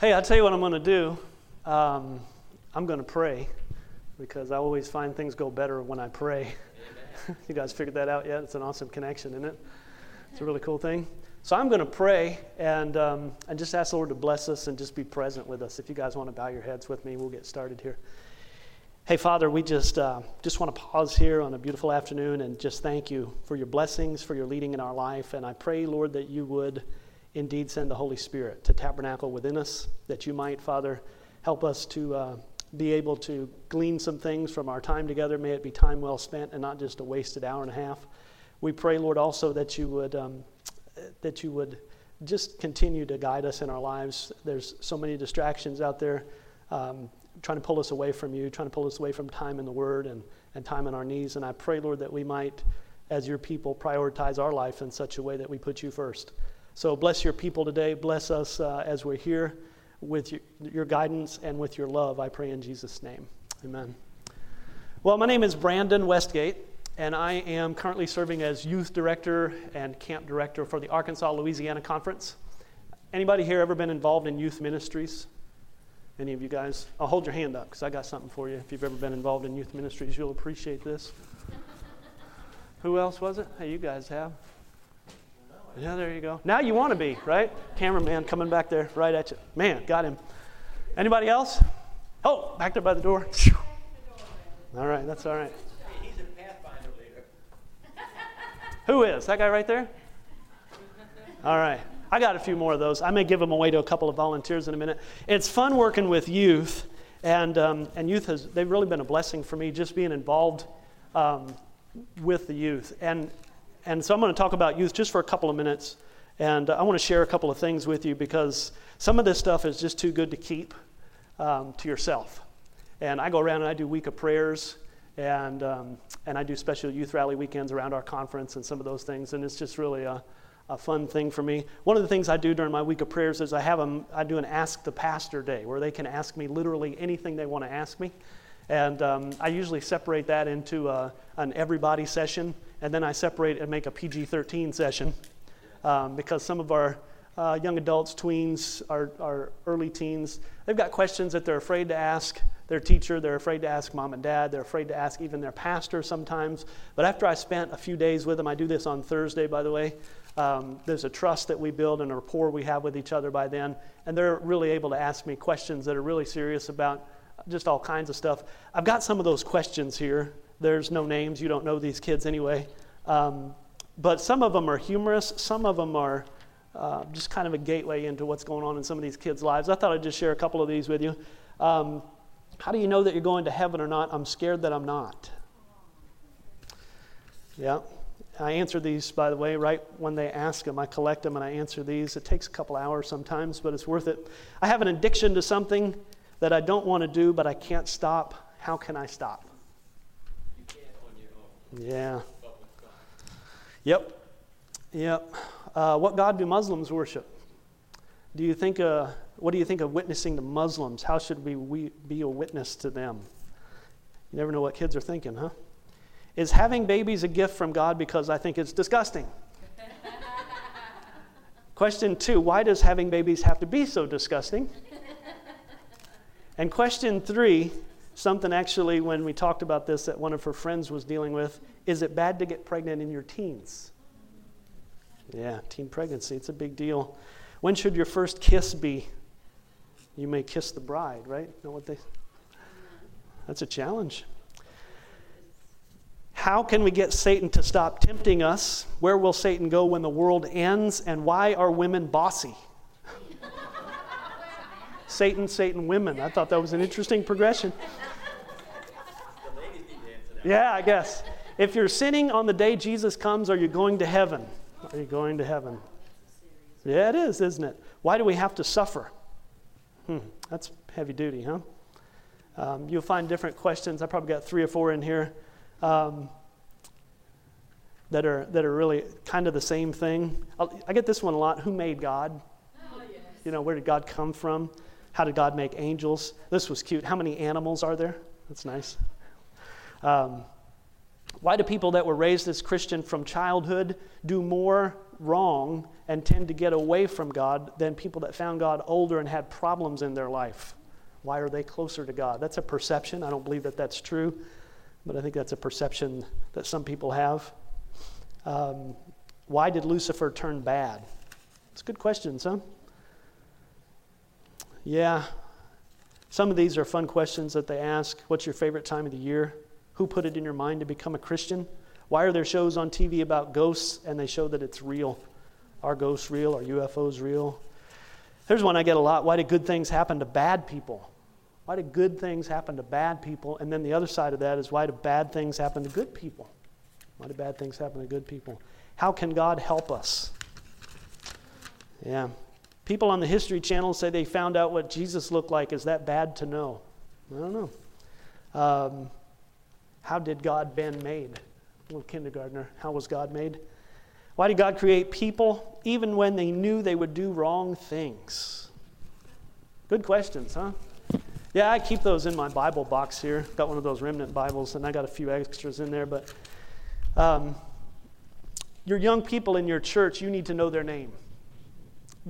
Hey, I'll tell you what I'm going to do. Um, I'm going to pray because I always find things go better when I pray. you guys figured that out yet? It's an awesome connection, isn't it? It's a really cool thing. So I'm going to pray and, um, and just ask the Lord to bless us and just be present with us. If you guys want to bow your heads with me, we'll get started here. Hey, Father, we just, uh, just want to pause here on a beautiful afternoon and just thank you for your blessings, for your leading in our life. And I pray, Lord, that you would indeed send the Holy Spirit to tabernacle within us, that you might, Father, help us to uh, be able to glean some things from our time together. May it be time well spent and not just a wasted hour and a half. We pray, Lord, also that you would, um, that you would just continue to guide us in our lives. There's so many distractions out there. Um, trying to pull us away from you, trying to pull us away from time in the Word and, and time on our knees. And I pray, Lord, that we might, as your people, prioritize our life in such a way that we put you first. So bless your people today. Bless us uh, as we're here with your, your guidance and with your love. I pray in Jesus' name. Amen. Well, my name is Brandon Westgate, and I am currently serving as youth director and camp director for the Arkansas Louisiana Conference. Anybody here ever been involved in youth ministries? Any of you guys? I'll hold your hand up because I got something for you. If you've ever been involved in youth ministries, you'll appreciate this. Who else was it? Hey, you guys have. Yeah, there you go. Now you want to be, right? Cameraman coming back there right at you. Man, got him. Anybody else? Oh, back there by the door. All right, that's all right. He's a Pathfinder leader. Who is? That guy right there? All right. I got a few more of those. I may give them away to a couple of volunteers in a minute. It's fun working with youth, and, um, and youth has, they've really been a blessing for me just being involved um, with the youth. And, and so I'm going to talk about youth just for a couple of minutes, and I want to share a couple of things with you because some of this stuff is just too good to keep um, to yourself. And I go around and I do week of prayers, and, um, and I do special youth rally weekends around our conference and some of those things, and it's just really a a fun thing for me. One of the things I do during my week of prayers is I have them, I do an Ask the Pastor Day where they can ask me literally anything they want to ask me. And um, I usually separate that into a, uh, an everybody session, and then I separate and make a PG 13 session um, because some of our uh, young adults, tweens, our, our early teens, they've got questions that they're afraid to ask their teacher, they're afraid to ask mom and dad, they're afraid to ask even their pastor sometimes. But after I spent a few days with them, I do this on Thursday, by the way, um, there's a trust that we build and a rapport we have with each other by then. And they're really able to ask me questions that are really serious about just all kinds of stuff. I've got some of those questions here. There's no names, you don't know these kids anyway. Um, but some of them are humorous, some of them are uh, just kind of a gateway into what's going on in some of these kids' lives. I thought I'd just share a couple of these with you. Um, how do you know that you're going to heaven or not? I'm scared that I'm not. Yeah, I answer these, by the way, right when they ask them. I collect them and I answer these. It takes a couple hours sometimes, but it's worth it. I have an addiction to something that I don't want to do, but I can't stop. How can I stop? You can't on your Yeah. own. But with God. Yep. Yep. Uh, what God do Muslims worship? Do you think? Uh, what do you think of witnessing to Muslims? How should we, we be a witness to them? You never know what kids are thinking, huh? Is having babies a gift from God because I think it's disgusting? question two Why does having babies have to be so disgusting? and question three something actually, when we talked about this, that one of her friends was dealing with is it bad to get pregnant in your teens? Yeah, teen pregnancy, it's a big deal. When should your first kiss be? You may kiss the bride, right? Know what they That's a challenge. How can we get Satan to stop tempting us? Where will Satan go when the world ends? And why are women bossy? Satan, Satan, women. I thought that was an interesting progression. Yeah, I guess. If you're sinning on the day Jesus comes, are you going to heaven? Are you going to heaven? Yeah, it is, isn't it? Why do we have to suffer? Hmm, that's heavy duty, huh? Um, you'll find different questions. I probably got three or four in here um, that are that are really kind of the same thing. I'll, I get this one a lot. Who made God? You know, where did God come from? How did God make angels? This was cute. How many animals are there? That's nice. Um, Why do people that were raised as Christian from childhood do more wrong and tend to get away from God than people that found God older and had problems in their life? Why are they closer to God? That's a perception. I don't believe that that's true, but I think that's a perception that some people have. Um, why did Lucifer turn bad? It's a good question, son. Yeah. Some of these are fun questions that they ask. What's your favorite time of the year? Who put it in your mind to become a Christian? Why are there shows on TV about ghosts and they show that it's real? Are ghosts real? Are UFOs real? Here's one I get a lot. Why do good things happen to bad people? Why do good things happen to bad people? And then the other side of that is why do bad things happen to good people? Why do bad things happen to good people? How can God help us? Yeah. People on the History Channel say they found out what Jesus looked like. Is that bad to know? I don't know. Um, how did God been made? Little kindergartner. How was God made? Why did God create people even when they knew they would do wrong things? Good questions, huh? Yeah, I keep those in my Bible box here. Got one of those remnant Bibles, and I got a few extras in there. But um, your young people in your church, you need to know their name.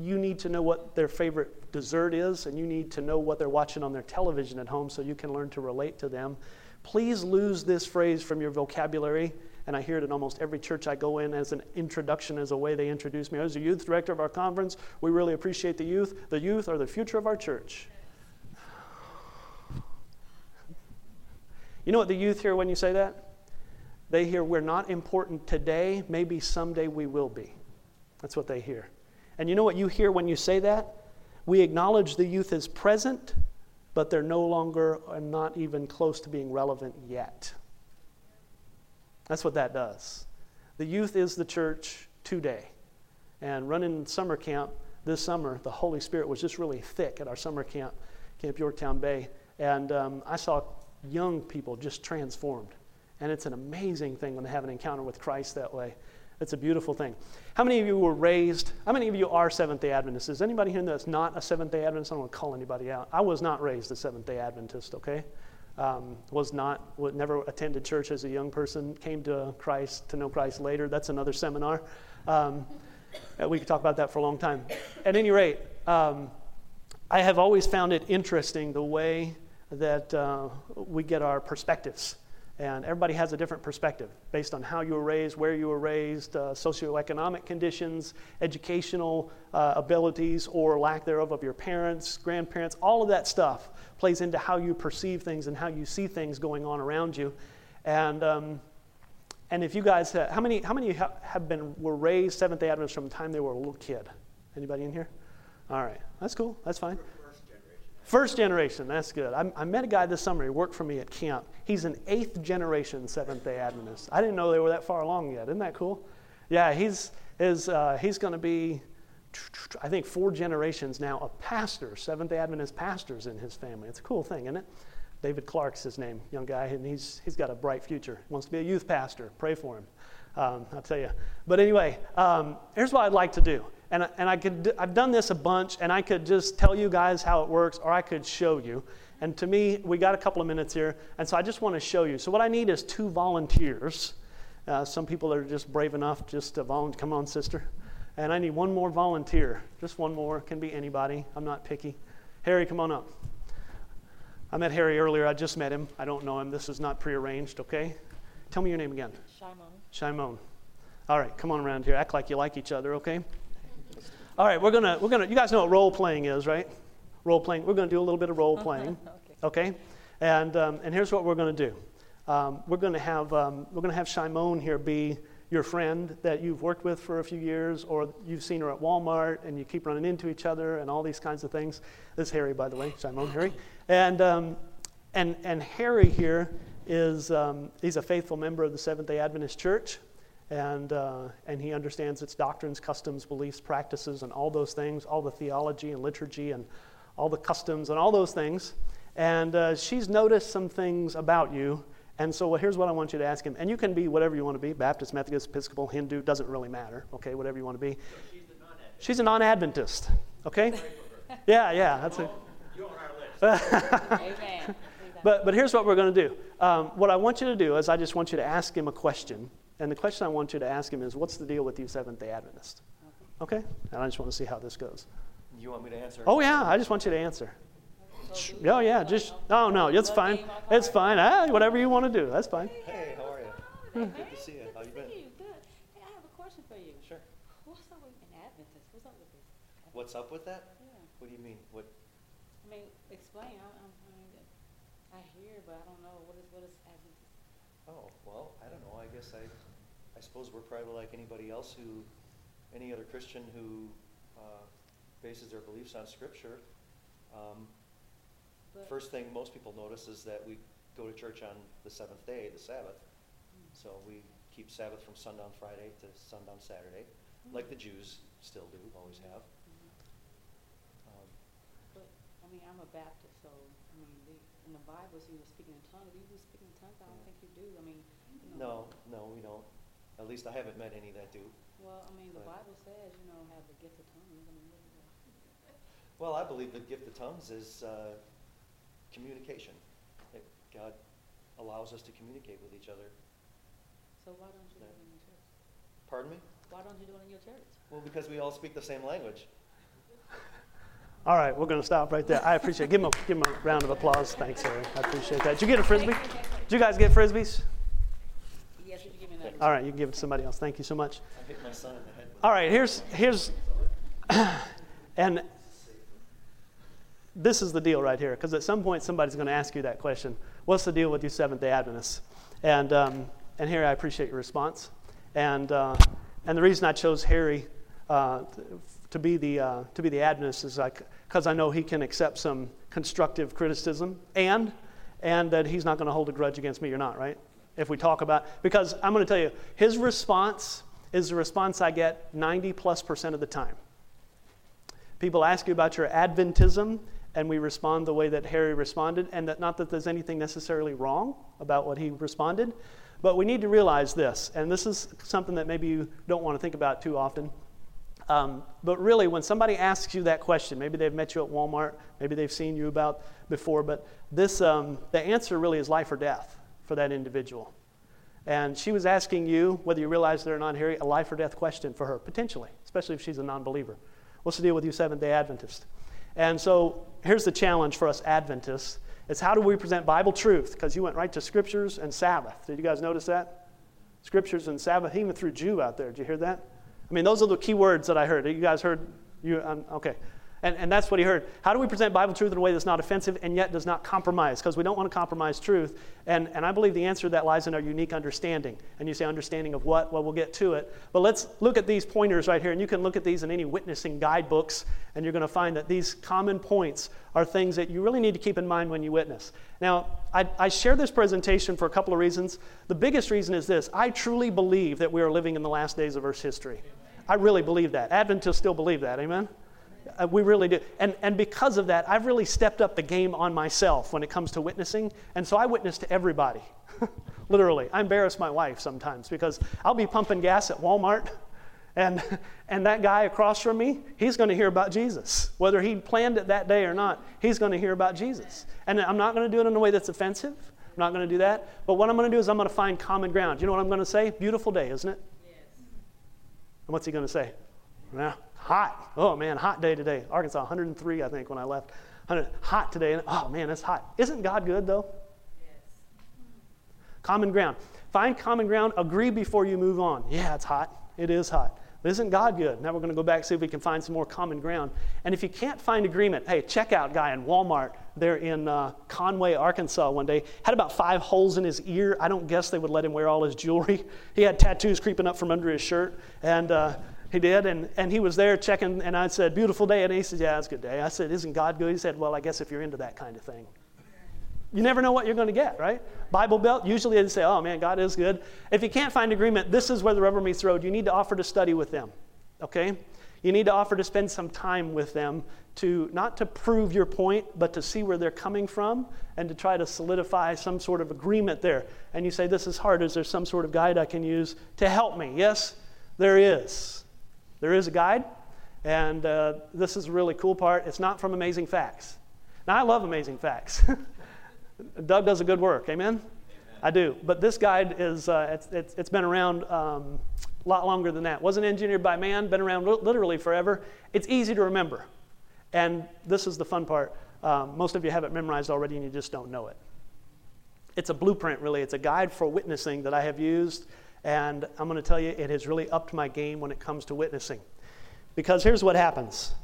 You need to know what their favorite dessert is, and you need to know what they're watching on their television at home so you can learn to relate to them. Please lose this phrase from your vocabulary. And I hear it in almost every church I go in as an introduction, as a way they introduce me. As the youth director of our conference, we really appreciate the youth. The youth are the future of our church. You know what the youth hear when you say that? They hear we're not important today, maybe someday we will be. That's what they hear. And you know what you hear when you say that? We acknowledge the youth is present, but they're no longer and not even close to being relevant yet. That's what that does. The youth is the church today. And running summer camp this summer, the Holy Spirit was just really thick at our summer camp, Camp Yorktown Bay. And um, I saw young people just transformed. And it's an amazing thing when they have an encounter with Christ that way. It's a beautiful thing. How many of you were raised? How many of you are Seventh day Adventists? Is anybody here that's not a Seventh day Adventist? I don't want to call anybody out. I was not raised a Seventh day Adventist, okay? Um, was not, never attended church as a young person, came to Christ, to know Christ later. That's another seminar. Um, we could talk about that for a long time. At any rate, um, I have always found it interesting the way that uh, we get our perspectives. And everybody has a different perspective based on how you were raised, where you were raised, uh, socioeconomic conditions, educational uh, abilities or lack thereof of your parents, grandparents. All of that stuff plays into how you perceive things and how you see things going on around you. And, um, and if you guys, uh, how many, how many have been, were raised Seventh day Adventists from the time they were a little kid? Anybody in here? All right, that's cool, that's fine. First generation, that's good. I, I, met a guy this summer. He worked for me at camp. He's an eighth generation Seventh day Adventist. I didn't know they were that far along yet. Isn't that cool? Yeah, he's, uh, he's going to be, I think, four generations now of pastors, Seventh day Adventist pastors in his family. It's a cool thing, isn't it? David Clark's his name, young guy, and he's, he's got a bright future. Wants to be a youth pastor. Pray for him. Um, I'll tell you. But anyway, um, here's what I'd like to do and, and I could, I've done this a bunch, and I could just tell you guys how it works, or I could show you. And to me, we got a couple of minutes here, and so I just want to show you. So what I need is two volunteers. Uh, some people are just brave enough just to volunteer. Come on, sister. And I need one more volunteer. Just one more. Can be anybody. I'm not picky. Harry, come on up. I met Harry earlier. I just met him. I don't know him. This is not prearranged, okay? Tell me your name again. Shimon. Shimon. All right, come on around here. Act like you like each other, okay? All right, we're gonna we're gonna. You guys know what role playing is, right? Role playing. We're gonna do a little bit of role playing. okay. okay? And um, and here's what we're gonna do. Um, we're gonna have um, we're gonna have Shimon here be your friend that you've worked with for a few years, or you've seen her at Walmart, and you keep running into each other, and all these kinds of things. This is Harry, by the way, Shimon Harry, and um, and and Harry here is um, he's a faithful member of the Seventh Day Adventist Church and, uh, and he understands its doctrines, customs, beliefs, practices, and all those things, all the theology and liturgy and all the customs and all those things. And uh, she's noticed some things about you. And so well, here's what I want you to ask him. And you can be whatever you want to be Baptist, Methodist, Episcopal, Hindu, doesn't really matter, okay, whatever you want to be. she's a non Adventist, okay? yeah, yeah, that's it. You're on our list. Amen. But, but here's what we're going to do. Um, what I want you to do is I just want you to ask him a question. And the question I want you to ask him is, what's the deal with you Seventh day Adventist? Okay? And I just want to see how this goes. You want me to answer? Oh, yeah, I just want you to answer. Oh, yeah, just, oh, no, it's fine. It's fine. Ah, whatever you want to do, that's fine. Hey, how are you? Hey, Good to see you. How you been? Good. Hey, I have a question for you. Sure. What's up with an Adventist? What's up with this? What's up with that? Yeah. What do you mean? What? I mean, explain. I, I'm, I mean, I hear, but I don't know what is what is Adventist. Oh, well, I don't know. I guess I, I suppose we're probably like anybody else who, any other Christian who uh, bases their beliefs on Scripture. Um, first thing most people notice is that we go to church on the seventh day, the Sabbath. Mm. So we keep Sabbath from sundown Friday to sundown Saturday, like the Jews still do, always have. Mhm. Um, But I mean, I'm a Baptist, so I mean, the, in the Bible, so you were speaking in tongues. Do you speaking in tongues? I don't think you do. I mean, you know. no, no, we don't. At least I haven't met any that do. Well, I mean, the But- Bible says, you know, have the gift of tongues. I mean, what is that? Well, I believe the gift of tongues is uh, communication. That God allows us to communicate with each other. So why don't you do it in your church? Pardon me? Why don't you do it in your church? Well, because we all speak the same language. All right, we're going to stop right there. I appreciate it. Give him a, give him a round of applause. Thanks, Harry. I appreciate that. Did you get a frisbee? Did you guys get frisbees? Yes, you give me that. All right, you can give it to somebody else. Thank you so much. I hit my son in the head. All right, here's here's and this is the deal right here because at some point somebody's going to ask you that question. What's the deal with you Seventh Day Adventists? And um, and Harry, I appreciate your response. And uh, and the reason I chose Harry uh, to be the uh, to be the Adventist is like because I know he can accept some constructive criticism and and that he's not going to hold a grudge against me. You're not right. If we talk about because I'm going to tell you his response is the response I get 90 plus percent of the time. People ask you about your Adventism, and we respond the way that Harry responded, and that not that there's anything necessarily wrong about what he responded, but we need to realize this, and this is something that maybe you don't want to think about too often. Um, but really, when somebody asks you that question, maybe they've met you at Walmart, maybe they've seen you about before, but this, um, the answer really is life or death for that individual. And she was asking you, whether you realize it or not, Harry, a life or death question for her, potentially, especially if she's a non believer. What's the deal with you Seventh day Adventist? And so here's the challenge for us Adventists it's how do we present Bible truth? Because you went right to scriptures and Sabbath. Did you guys notice that? Scriptures and Sabbath. He even threw Jew out there. Did you hear that? I mean, those are the key words that I heard. You guys heard? You um, okay? And, and that's what he heard. How do we present Bible truth in a way that's not offensive and yet does not compromise? Because we don't want to compromise truth. And, and I believe the answer to that lies in our unique understanding. And you say, understanding of what? Well, we'll get to it. But let's look at these pointers right here. And you can look at these in any witnessing guidebooks, and you're going to find that these common points are things that you really need to keep in mind when you witness. Now, I, I share this presentation for a couple of reasons. The biggest reason is this I truly believe that we are living in the last days of Earth's history. I really believe that. Adventists still believe that. Amen? Uh, we really do. And, and because of that, I've really stepped up the game on myself when it comes to witnessing. And so I witness to everybody. Literally. I embarrass my wife sometimes because I'll be pumping gas at Walmart. And, and that guy across from me, he's going to hear about Jesus. Whether he planned it that day or not, he's going to hear about Jesus. And I'm not going to do it in a way that's offensive. I'm not going to do that. But what I'm going to do is I'm going to find common ground. You know what I'm going to say? Beautiful day, isn't it? Yes. And what's he going to say? Yeah, hot. Oh man, hot day today. Arkansas, 103, I think, when I left. hot today. And, Oh man, it's hot. Isn't God good though? Yes. Common ground. Find common ground. Agree before you move on. Yeah, it's hot. It is hot. But isn't God good? Now we're going to go back and see if we can find some more common ground. And if you can't find agreement, hey, checkout guy in Walmart there in uh, Conway, Arkansas, one day had about five holes in his ear. I don't guess they would let him wear all his jewelry. He had tattoos creeping up from under his shirt, and. Uh, he did, and, and he was there checking, and I said, Beautiful day. And he said, Yeah, it's a good day. I said, Isn't God good? He said, Well, I guess if you're into that kind of thing. You never know what you're going to get, right? Bible Belt, usually they say, Oh man, God is good. If you can't find agreement, this is where the rubber meets the road. You need to offer to study with them, okay? You need to offer to spend some time with them to not to prove your point, but to see where they're coming from and to try to solidify some sort of agreement there. And you say, This is hard. Is there some sort of guide I can use to help me? Yes, there is. There is a guide, and uh, this is a really cool part. It's not from Amazing Facts. Now, I love Amazing Facts. Doug does a good work. Amen? I do. But this guide is, uh, it's, it's, it's been around um, a lot longer than that. Wasn't engineered by man, been around li- literally forever. It's easy to remember. And this is the fun part. Um, most of you have it memorized already and you just don't know it. It's a blueprint, really. It's a guide for witnessing that I have used. And I'm going to tell you, it has really upped my game when it comes to witnessing. Because here's what happens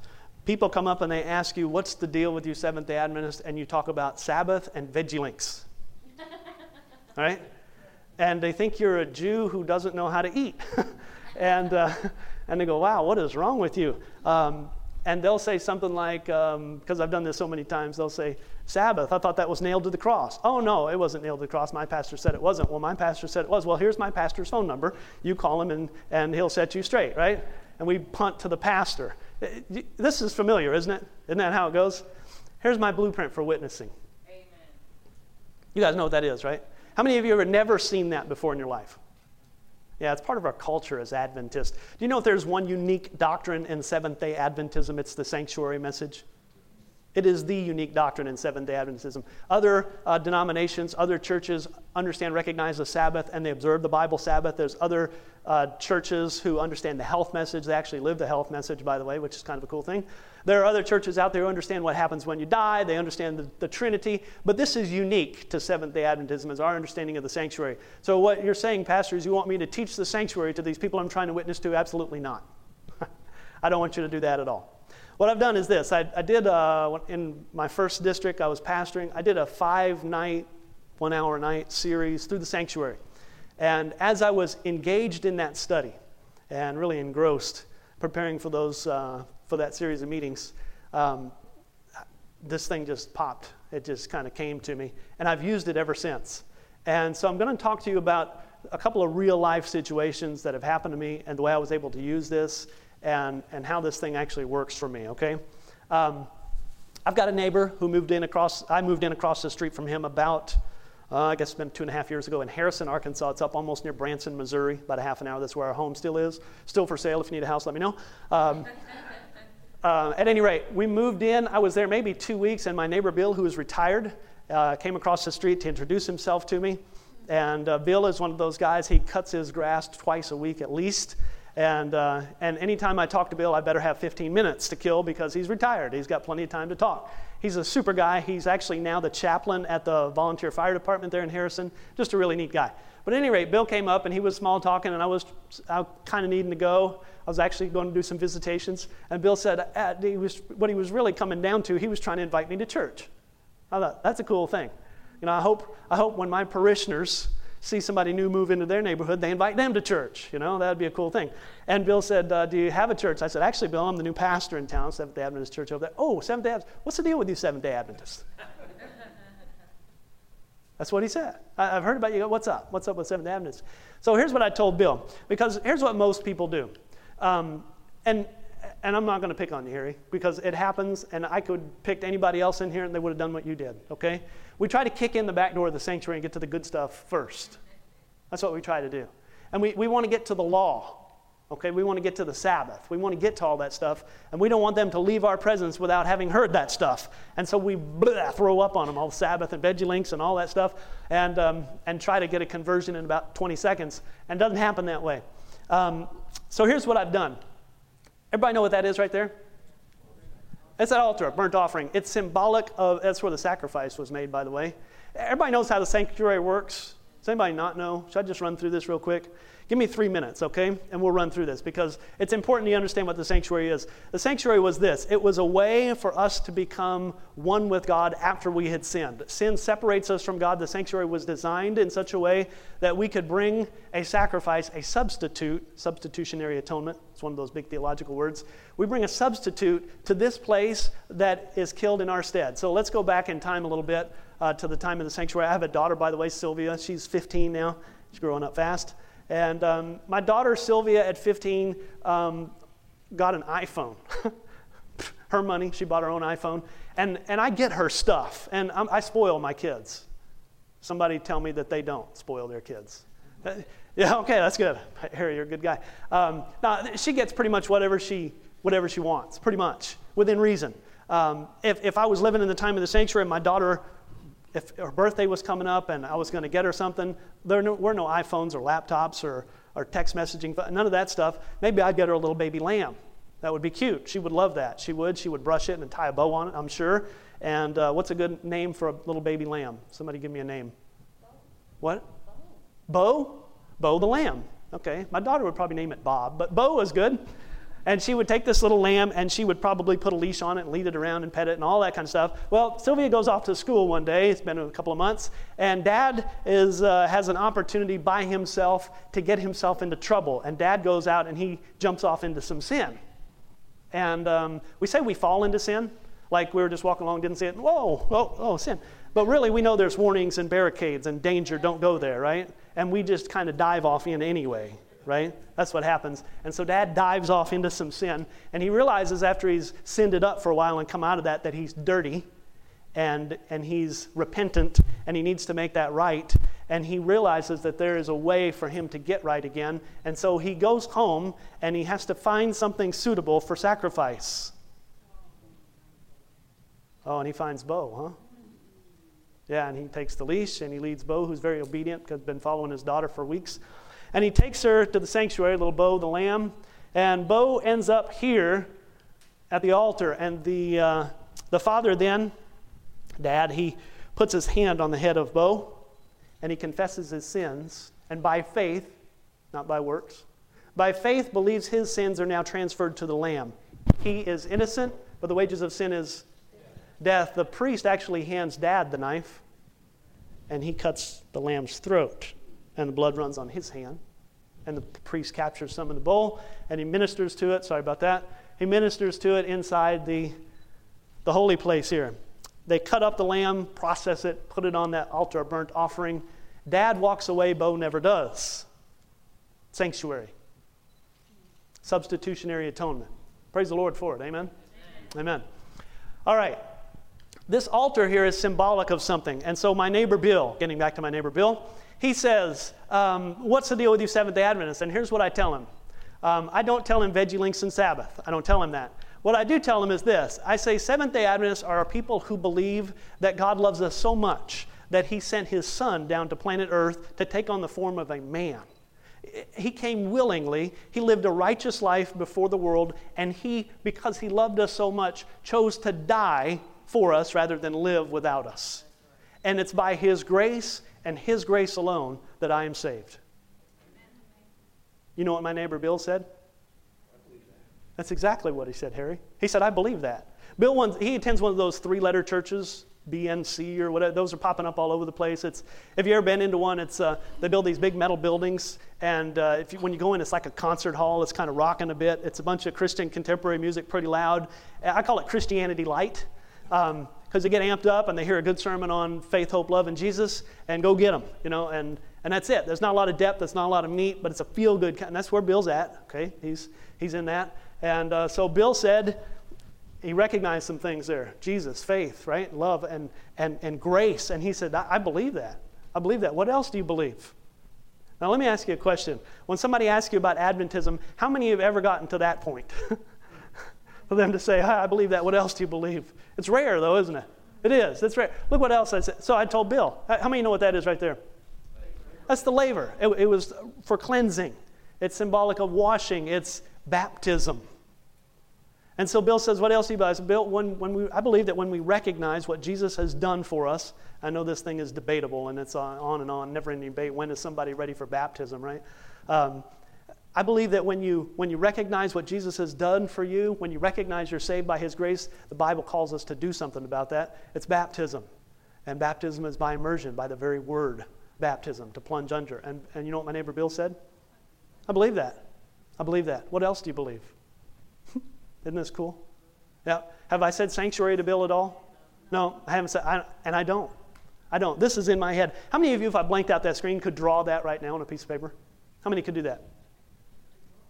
people come up and they ask you, What's the deal with you Seventh day Adventists? And you talk about Sabbath and veggie links. All right? And they think you're a Jew who doesn't know how to eat. and, uh, and they go, Wow, what is wrong with you? Um, and they'll say something like, because um, I've done this so many times, they'll say, Sabbath, I thought that was nailed to the cross. Oh, no, it wasn't nailed to the cross. My pastor said it wasn't. Well, my pastor said it was. Well, here's my pastor's phone number. You call him and, and he'll set you straight, right? And we punt to the pastor. Eh, this is familiar, isn't it? Isn't that how it goes? Here's my blueprint for witnessing. Amen. You guys know what that is, right? How many of you have never seen that before in your life? Yeah, it's part of our culture as Adventists. Do you know if there's one unique doctrine in Seventh day Adventism? It's the sanctuary message. It is the unique doctrine in Seventh day Adventism. Other uh, denominations, other churches understand, recognize the Sabbath, and they observe the Bible Sabbath. There's other uh, churches who understand the health message. They actually live the health message, by the way, which is kind of a cool thing. There are other churches out there who understand what happens when you die. They understand the, the Trinity. But this is unique to Seventh day Adventism, is our understanding of the sanctuary. So, what you're saying, Pastor, is you want me to teach the sanctuary to these people I'm trying to witness to? Absolutely not. I don't want you to do that at all. What I've done is this I, I did, uh, in my first district, I was pastoring, I did a five night, one hour a night series through the sanctuary. And as I was engaged in that study and really engrossed preparing for, those, uh, for that series of meetings, um, this thing just popped. It just kind of came to me. And I've used it ever since. And so I'm going to talk to you about a couple of real life situations that have happened to me and the way I was able to use this and, and how this thing actually works for me, okay? Um, I've got a neighbor who moved in across, I moved in across the street from him about, uh, I guess it's been two and a half years ago in Harrison, Arkansas. It's up almost near Branson, Missouri, about a half an hour. That's where our home still is. Still for sale. If you need a house, let me know. Um, uh, at any rate, we moved in. I was there maybe two weeks, and my neighbor Bill, who is retired, uh, came across the street to introduce himself to me. And uh, Bill is one of those guys, he cuts his grass twice a week at least. And, uh, and anytime I talk to Bill, I better have 15 minutes to kill because he's retired. He's got plenty of time to talk. He's a super guy. He's actually now the chaplain at the volunteer fire department there in Harrison. Just a really neat guy. But at any rate, Bill came up and he was small talking, and I was, I kind of needing to go. I was actually going to do some visitations. And Bill said uh, he was, what he was really coming down to, he was trying to invite me to church. I thought, that's a cool thing. You know, I hope, I hope when my parishioners see somebody new move into their neighborhood, they invite them to church. You know, that would be a cool thing. And Bill said, uh, Do you have a church? I said, Actually, Bill, I'm the new pastor in town, Seventh day Adventist church over there. Oh, Seventh day Adventist. What's the deal with you, Seventh day Adventists? That's what he said. I, have heard about you. What's up? What's up with Seventh day Adventists? So here's what I told Bill, because here's what most people do. Um, and and I'm not going to pick on you, Harry, because it happens, and I could pick anybody else in here and they would have done what you did, okay? We try to kick in the back door of the sanctuary and get to the good stuff first. That's what we try to do. And we, we want to get to the law, okay? We want to get to the Sabbath. We want to get to all that stuff, and we don't want them to leave our presence without having heard that stuff. And so we throw up on them all Sabbath and veggie links and all that stuff, and, um, and try to get a conversion in about 20 seconds. And it doesn't happen that way. Um, so here's what I've done. Everybody know what that is right there? It's that altar, a burnt offering. It's symbolic of, that's where the sacrifice was made, by the way. Everybody knows how the sanctuary works. Does anybody not know? Should I just run through this real quick? Give me three minutes, okay? And we'll run through this because it's important you understand what the sanctuary is. The sanctuary was this it was a way for us to become one with God after we had sinned. Sin separates us from God. The sanctuary was designed in such a way that we could bring a sacrifice, a substitute, substitutionary atonement. It's one of those big theological words. We bring a substitute to this place that is killed in our stead. So let's go back in time a little bit uh, to the time of the sanctuary. I have a daughter, by the way, Sylvia. She's 15 now. She's growing up fast. And um, my daughter Sylvia at 15 um, got an iPhone. her money, she bought her own iPhone. And, and I get her stuff, and I'm, i spoil my kids. Somebody tell me that they don't spoil their kids. Uh, yeah, okay, that's good. Harry, you're a good guy. Um, now, she gets pretty much whatever she, whatever she wants, pretty much, within reason. Um, if, if I was living in the time of the sanctuary, my daughter if her birthday was coming up and I was going to get her something, there were no iPhones or laptops or, or text messaging, none of that stuff. Maybe I'd get her a little baby lamb. That would be cute. She would love that. She would. She would brush it and tie a bow on it, I'm sure. And uh, what's a good name for a little baby lamb? Somebody give me a name. Bo. What? Bo. Bo the lamb. Okay. My daughter would probably name it Bob, but Bo is good. And she would take this little lamb and she would probably put a leash on it and lead it around and pet it and all that kind of stuff. Well, Sylvia goes off to school one day. It's been a couple of months. And dad is, uh, has an opportunity by himself to get himself into trouble. And dad goes out and he jumps off into some sin. And um, we say we fall into sin, like we were just walking along, didn't see it, whoa, oh, oh, sin. But really, we know there's warnings and barricades and danger, don't go there, right? And we just kind of dive off in anyway right? That's what happens. And so dad dives off into some sin, and he realizes after he's sinned it up for a while and come out of that that he's dirty and, and he's repentant and he needs to make that right. And he realizes that there is a way for him to get right again. And so he goes home and he has to find something suitable for sacrifice. Oh, and he finds Bo, huh? Yeah, and he takes the leash and he leads Bo, who's very obedient because he's been following his daughter for weeks. And he takes her to the sanctuary, little Bo, the lamb. And Bo ends up here at the altar. And the, uh, the father then, dad, he puts his hand on the head of Bo and he confesses his sins. And by faith, not by works, by faith believes his sins are now transferred to the lamb. He is innocent, but the wages of sin is death. The priest actually hands dad the knife and he cuts the lamb's throat and the blood runs on his hand. And the priest captures some in the bowl and he ministers to it. Sorry about that. He ministers to it inside the, the holy place here. They cut up the lamb, process it, put it on that altar of burnt offering. Dad walks away, Bo never does. Sanctuary. Substitutionary atonement. Praise the Lord for it. Amen? Amen. Amen. All right. This altar here is symbolic of something. And so, my neighbor Bill, getting back to my neighbor Bill, he says, um, What's the deal with you Seventh day Adventists? And here's what I tell him um, I don't tell him veggie links and Sabbath. I don't tell him that. What I do tell him is this I say Seventh day Adventists are people who believe that God loves us so much that he sent his son down to planet Earth to take on the form of a man. He came willingly. He lived a righteous life before the world, and he, because he loved us so much, chose to die for us rather than live without us. And it's by his grace and His grace alone that I am saved. You know what my neighbor Bill said? I believe that. That's exactly what he said, Harry. He said, I believe that. Bill, one, he attends one of those three letter churches, BNC or whatever. Those are popping up all over the place. It's, have you've ever been into one, it's, uh, they build these big metal buildings. And uh, if you, when you go in, it's like a concert hall. It's kind of rocking a bit. It's a bunch of Christian contemporary music, pretty loud. I call it Christianity Light. Um, because they get amped up and they hear a good sermon on faith, hope, love, and Jesus, and go get them, you know, and, and that's it. There's not a lot of depth, there's not a lot of meat, but it's a feel good, and that's where Bill's at, okay? He's, he's in that. And uh, so Bill said, he recognized some things there Jesus, faith, right? Love and, and, and grace. And he said, I, I believe that. I believe that. What else do you believe? Now, let me ask you a question. When somebody asks you about Adventism, how many have ever gotten to that point? For them to say, I believe that. What else do you believe? It's rare, though, isn't it? It is. That's rare. Look what else I said. So I told Bill. How many know what that is right there? That's the laver. It, it was for cleansing. It's symbolic of washing. It's baptism. And so Bill says, what else do you believe? Bill, when, when we, I believe that when we recognize what Jesus has done for us, I know this thing is debatable and it's on, on and on, never ending debate. When is somebody ready for baptism, right? Um, I believe that when you, when you recognize what Jesus has done for you, when you recognize you're saved by His grace, the Bible calls us to do something about that. It's baptism. And baptism is by immersion, by the very word baptism, to plunge under. And, and you know what my neighbor Bill said? I believe that. I believe that. What else do you believe? Isn't this cool? Yeah. Have I said sanctuary to Bill at all? No, I haven't said, I, and I don't. I don't. This is in my head. How many of you, if I blanked out that screen, could draw that right now on a piece of paper? How many could do that?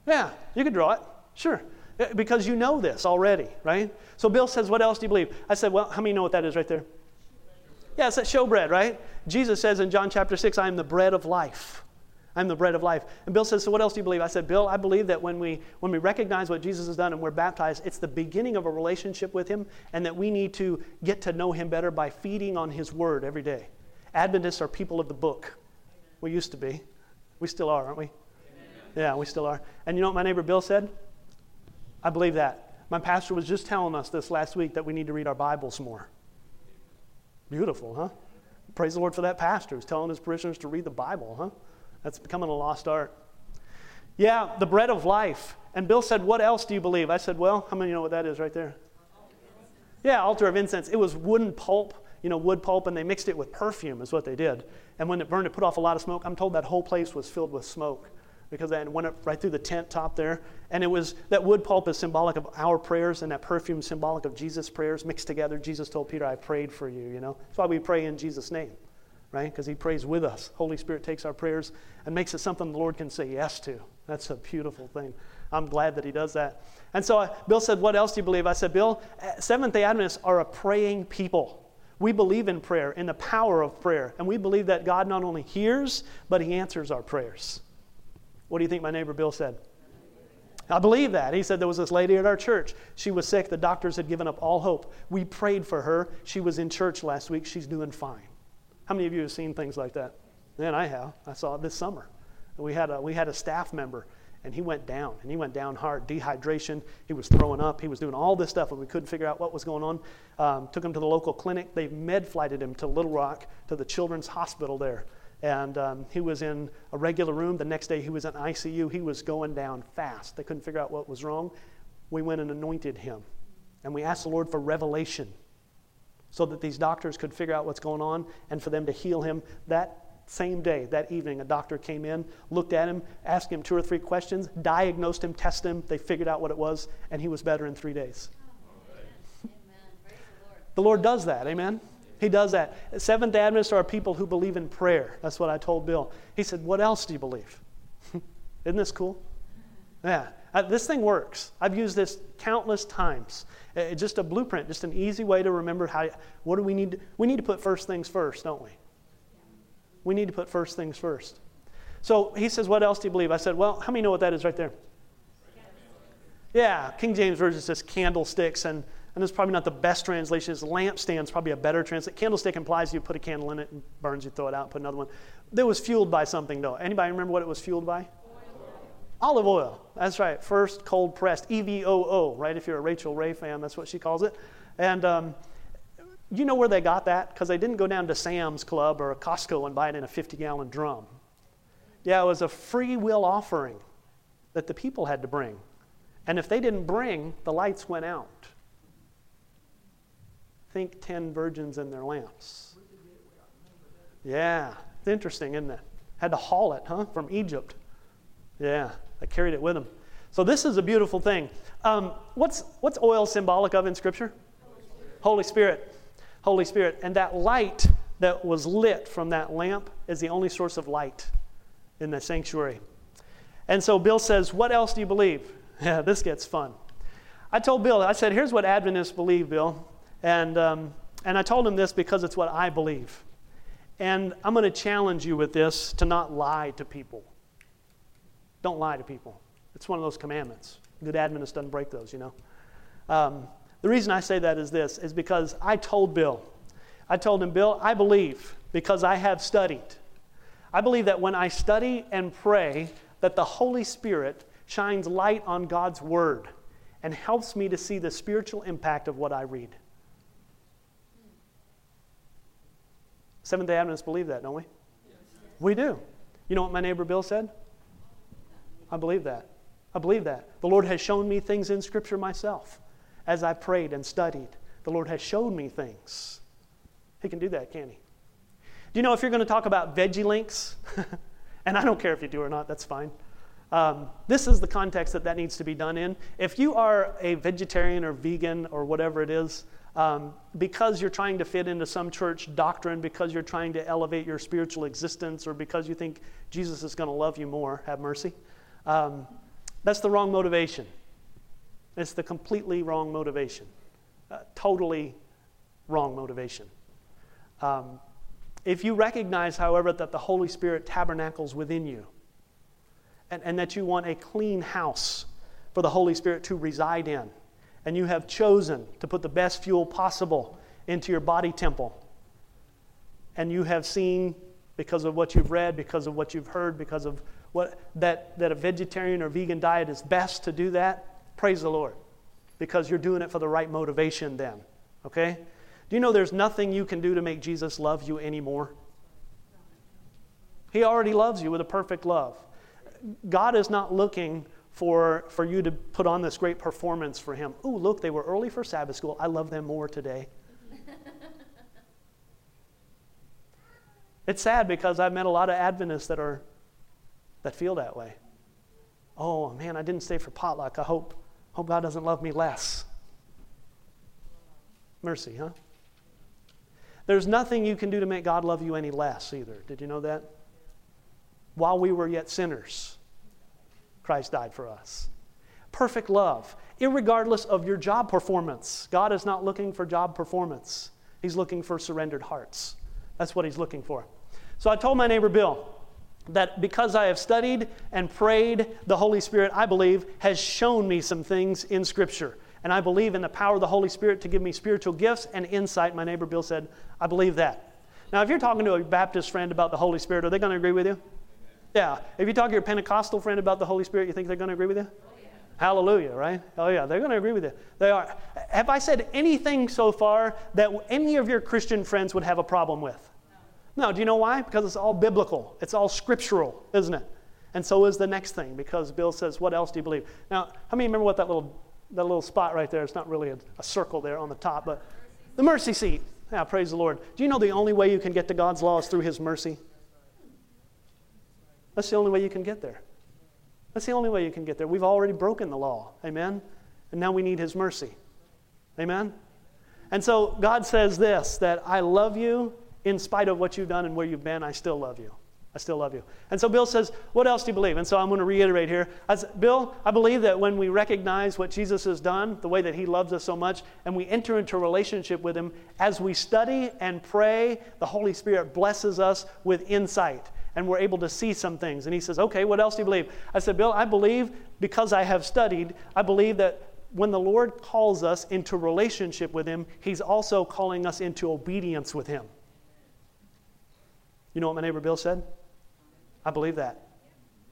Yeah, you could draw it. Sure. Uh, because you know this already, right? So Bill says, What else do you believe? I said, Well, how many know what that is right there? Yeah, it's that showbread, right? Jesus says in John chapter 6, I am the bread of life. I'm the bread of life. And Bill says, So what else do you believe? I said, Bill, I believe that when we, when we recognize what Jesus has done and we're baptized, it's the beginning of a relationship with Him, and that we need to get to know Him better by feeding on His Word every day. Adventists are people of the book. We used to be. We still are, aren't we? Yeah, we still are. And you know what my neighbor Bill said? I believe that. My pastor was just telling us this last week that we need to read our Bibles more. Beautiful, huh? Praise the Lord for that pastor who's telling his parishioners to read the Bible, huh? That's becoming a lost art. Yeah, the bread of life. And Bill said, What else do you believe? I said, Well, how many know what that is right there? Yeah, altar of incense. It was wooden pulp, you know, wood pulp, and they mixed it with perfume, is what they did. And when it burned, it put off a lot of smoke. I'm told that whole place was filled with smoke because I went right through the tent top there. And it was that wood pulp is symbolic of our prayers, and that perfume symbolic of Jesus' prayers mixed together. Jesus told Peter, I prayed for you, you know. That's why we pray in Jesus' name right? Because He prays with us. Holy Spirit takes our prayers and makes it something the Lord can say yes to. That's a beautiful thing. I'm glad that He does that. And so uh, Bill said, What else do you believe? I said, Bill, Seventh day Adventists are a praying people. We believe in prayer, in the power of prayer. And we believe that God not only hears, but He answers our prayers. What do you think my neighbor Bill said? I believe that. He said there was this lady at our church. She was sick. The doctors had given up all hope. We prayed for her. She was in church last week. She's doing fine. How many of you have seen things like that? Man, I have. I saw it this summer. We had a, we had a staff member, and he went down, and he went down hard. Dehydration. He was throwing up. He was doing all this stuff, and we couldn't figure out what was going on. Um, took him to the local clinic. They med flighted him to Little Rock, to the Children's Hospital there. And um, he was in a regular room. The next day, he was in ICU. He was going down fast. They couldn't figure out what was wrong. We went and anointed him. And we asked the Lord for revelation so that these doctors could figure out what's going on and for them to heal him. That same day, that evening, a doctor came in, looked at him, asked him two or three questions, diagnosed him, tested him. They figured out what it was, and he was better in three days. The Lord does that, amen? He does that. Seventh Adventists are people who believe in prayer. That's what I told Bill. He said, What else do you believe? Isn't this cool? Yeah. Uh, this thing works. I've used this countless times. Uh, just a blueprint, just an easy way to remember how, what do we need? To, we need to put first things first, don't we? We need to put first things first. So he says, What else do you believe? I said, Well, how many know what that is right there? Yeah, King James Version says candlesticks, and, and it's probably not the best translation. It's lampstands, probably a better translation. Candlestick implies you put a candle in it and burns, you throw it out, put another one. That was fueled by something, though. Anybody remember what it was fueled by? Olive oil. That's right. First cold pressed. E V O O, right? If you're a Rachael Ray fan, that's what she calls it. And um, you know where they got that? Because they didn't go down to Sam's Club or Costco and buy it in a 50 gallon drum. Yeah, it was a free will offering that the people had to bring. And if they didn't bring, the lights went out. Think 10 virgins and their lamps. Yeah, it's interesting, isn't it? Had to haul it, huh, from Egypt. Yeah, I carried it with them. So this is a beautiful thing. Um, what's, what's oil symbolic of in Scripture? Holy Spirit. Holy Spirit. Holy Spirit. And that light that was lit from that lamp is the only source of light in the sanctuary. And so Bill says, What else do you believe? Yeah, this gets fun. I told Bill, I said, Here's what Adventists believe, Bill. And, um, and I told him this because it's what I believe. And I'm going to challenge you with this to not lie to people. Don't lie to people. It's one of those commandments. Good Adventist doesn't break those, you know. Um, the reason I say that is this is because I told Bill, I told him, Bill, I believe because I have studied. I believe that when I study and pray, that the Holy Spirit shines light on God's Word and helps me to see the spiritual impact of what I read. Seventh day Adventists believe that, don't we? We do. You know what my neighbor Bill said? I believe that. I believe that. The Lord has shown me things in Scripture myself as I prayed and studied. The Lord has showed me things. He can do that, can He? Do you know if you're going to talk about veggie links, and I don't care if you do or not, that's fine. Um, this is the context that that needs to be done in. If you are a vegetarian or vegan or whatever it is, um, because you're trying to fit into some church doctrine, because you're trying to elevate your spiritual existence, or because you think Jesus is going to love you more, have mercy. Um, that's the wrong motivation. It's the completely wrong motivation. Uh, totally wrong motivation. Um, if you recognize, however, that the Holy Spirit tabernacles within you, and, and that you want a clean house for the Holy Spirit to reside in. And you have chosen to put the best fuel possible into your body temple. And you have seen, because of what you've read, because of what you've heard, because of what, that, that a vegetarian or vegan diet is best to do that, praise the Lord. Because you're doing it for the right motivation then. Okay? Do you know there's nothing you can do to make Jesus love you anymore? He already loves you with a perfect love. God is not looking for, for you to put on this great performance for Him. Ooh, look, they were early for Sabbath school. I love them more today. it's sad because I've met a lot of Adventists that are that feel that way. Oh man, I didn't stay for potluck. I hope, hope God doesn't love me less. Mercy, huh? There's nothing you can do to make God love you any less either. Did you know that? While we were yet sinners, Christ died for us. Perfect love, regardless of your job performance. God is not looking for job performance, He's looking for surrendered hearts. That's what He's looking for. So I told my neighbor Bill that because I have studied and prayed, the Holy Spirit, I believe, has shown me some things in Scripture. And I believe in the power of the Holy Spirit to give me spiritual gifts and insight. My neighbor Bill said, I believe that. Now, if you're talking to a Baptist friend about the Holy Spirit, are they going to agree with you? Yeah. If you talk to your Pentecostal friend about the Holy Spirit, you think they're going to agree with you? Oh, yeah. Hallelujah, right? Oh, yeah, they're going to agree with you. They are. Have I said anything so far that any of your Christian friends would have a problem with? No. no. Do you know why? Because it's all biblical, it's all scriptural, isn't it? And so is the next thing, because Bill says, What else do you believe? Now, how many remember what that little, that little spot right there? It's not really a, a circle there on the top, but the mercy seat. Yeah, praise the Lord. Do you know the only way you can get to God's law is through His mercy? That's the only way you can get there. That's the only way you can get there. We've already broken the law. Amen? And now we need His mercy. Amen? And so God says this that I love you in spite of what you've done and where you've been, I still love you. I still love you. And so Bill says, What else do you believe? And so I'm going to reiterate here. I said, Bill, I believe that when we recognize what Jesus has done, the way that he loves us so much, and we enter into a relationship with him, as we study and pray, the Holy Spirit blesses us with insight and we're able to see some things. And he says, Okay, what else do you believe? I said, Bill, I believe because I have studied, I believe that when the Lord calls us into relationship with him, he's also calling us into obedience with him. You know what my neighbor Bill said? I believe that.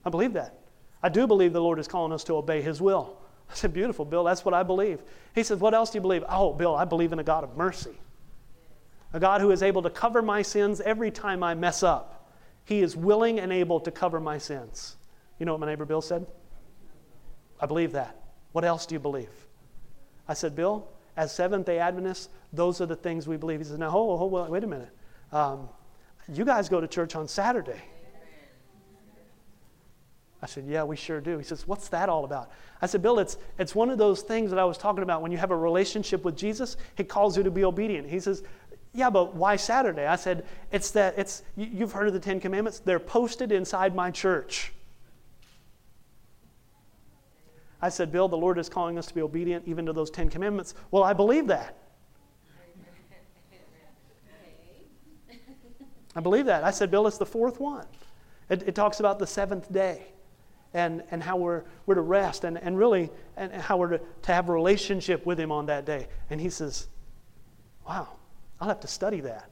I believe that. I do believe the Lord is calling us to obey his will. I said, Beautiful, Bill, that's what I believe. He said, What else do you believe? Oh, Bill, I believe in a God of mercy, a God who is able to cover my sins every time I mess up. He is willing and able to cover my sins. You know what my neighbor Bill said? I believe that. What else do you believe? I said, Bill, as Seventh day Adventists, those are the things we believe. He says, Now, hold, hold, wait a minute. Um, you guys go to church on Saturday. I said, Yeah, we sure do. He says, What's that all about? I said, Bill, it's, it's one of those things that I was talking about. When you have a relationship with Jesus, He calls you to be obedient. He says, yeah, but why Saturday? I said, it's that it's you've heard of the 10 commandments? They're posted inside my church. I said, Bill, the Lord is calling us to be obedient even to those 10 commandments. Well, I believe that. I believe that. I said, Bill, it's the fourth one. It, it, talks about the seventh day and, and how we're, we're to rest and, and really and how we're to, to have a relationship with Him on that day. And he says, Wow, I'll have to study that.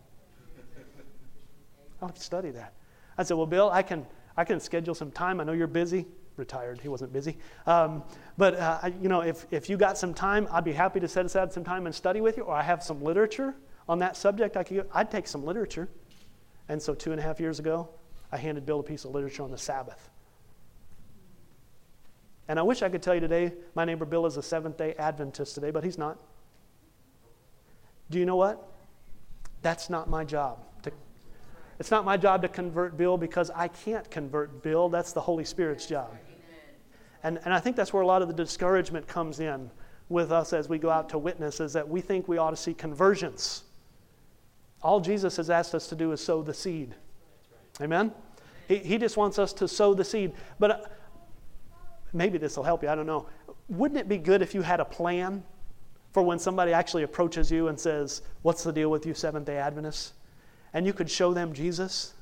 I'll have to study that. I said, Well, Bill, I can, I can schedule some time. I know you're busy. Retired, he wasn't busy. Um, but, uh, you know, if, if you got some time, I'd be happy to set aside some time and study with you, or I have some literature on that subject. I could, I'd take some literature. And so, two and a half years ago, I handed Bill a piece of literature on the Sabbath. And I wish I could tell you today, my neighbor Bill is a Seventh day Adventist today, but he's not. Do you know what? That's not my job. To, it's not my job to convert Bill because I can't convert Bill. That's the Holy Spirit's job. And, and I think that's where a lot of the discouragement comes in with us as we go out to witness is that we think we ought to see conversions. All Jesus has asked us to do is sow the seed. Amen? He, he just wants us to sow the seed. But uh, maybe this will help you. I don't know. Wouldn't it be good if you had a plan? For when somebody actually approaches you and says, What's the deal with you, Seventh day Adventists? And you could show them Jesus,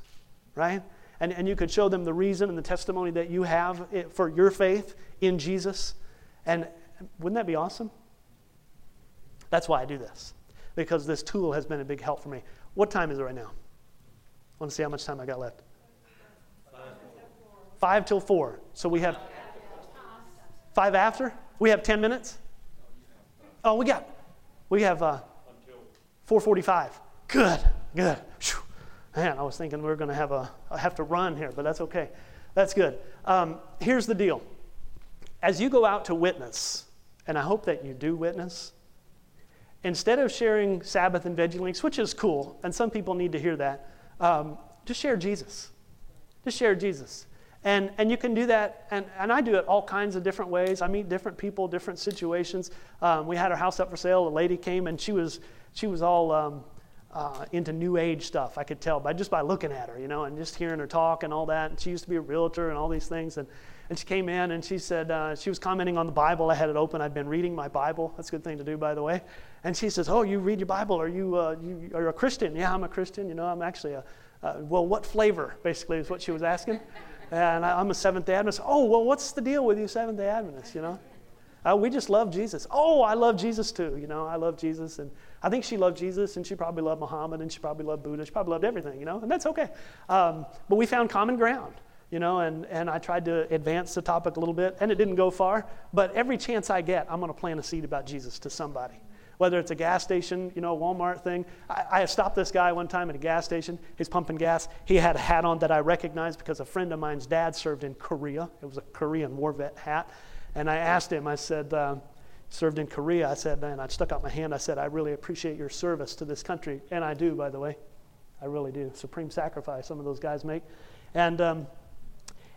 right? and, and you could show them the reason and the testimony that you have for your faith in Jesus. And wouldn't that be awesome? That's why I do this, because this tool has been a big help for me. What time is it right now? I want to see how much time I got left. Five till four. So we have five after. We have ten minutes. Oh, we got we have uh, four forty-five. Good, good. Phew. Man, I was thinking we were going to have a I have to run here, but that's okay. That's good. Um, here's the deal. As you go out to witness, and I hope that you do witness, instead of sharing Sabbath and veggie links, which is cool, and some people need to hear that, um, just share Jesus. Just share Jesus. And, and you can do that, and, and I do it all kinds of different ways. I meet different people, different situations. Um, we had our house up for sale. A lady came, and she was, she was all um, uh, into New Age stuff, I could tell, by just by looking at her, you know, and just hearing her talk and all that. And she used to be a realtor and all these things. And, and she came in, and she said, uh, she was commenting on the Bible. I had it open. I'd been reading my Bible. That's a good thing to do, by the way. And she says, oh, you read your Bible? Are you, uh, you are you a Christian? Yeah, I'm a Christian. You know, I'm actually a, uh, well, what flavor, basically, is what she was asking. And I, I'm a Seventh day Adventist. Oh, well, what's the deal with you Seventh day Adventists, you know? Uh, we just love Jesus. Oh, I love Jesus too. You know, I love Jesus. And I think she loved Jesus, and she probably loved Muhammad, and she probably loved Buddha. She probably loved everything, you know, and that's okay. Um, but we found common ground, you know, and, and I tried to advance the topic a little bit, and it didn't go far. But every chance I get, I'm going to plant a seed about Jesus to somebody. Whether it's a gas station, you know, Walmart thing. I, I stopped this guy one time at a gas station. He's pumping gas. He had a hat on that I recognized because a friend of mine's dad served in Korea. It was a Korean war vet hat. And I asked him, I said, uh, served in Korea. I said, and I stuck out my hand. I said, I really appreciate your service to this country. And I do, by the way. I really do. Supreme sacrifice some of those guys make. And, um,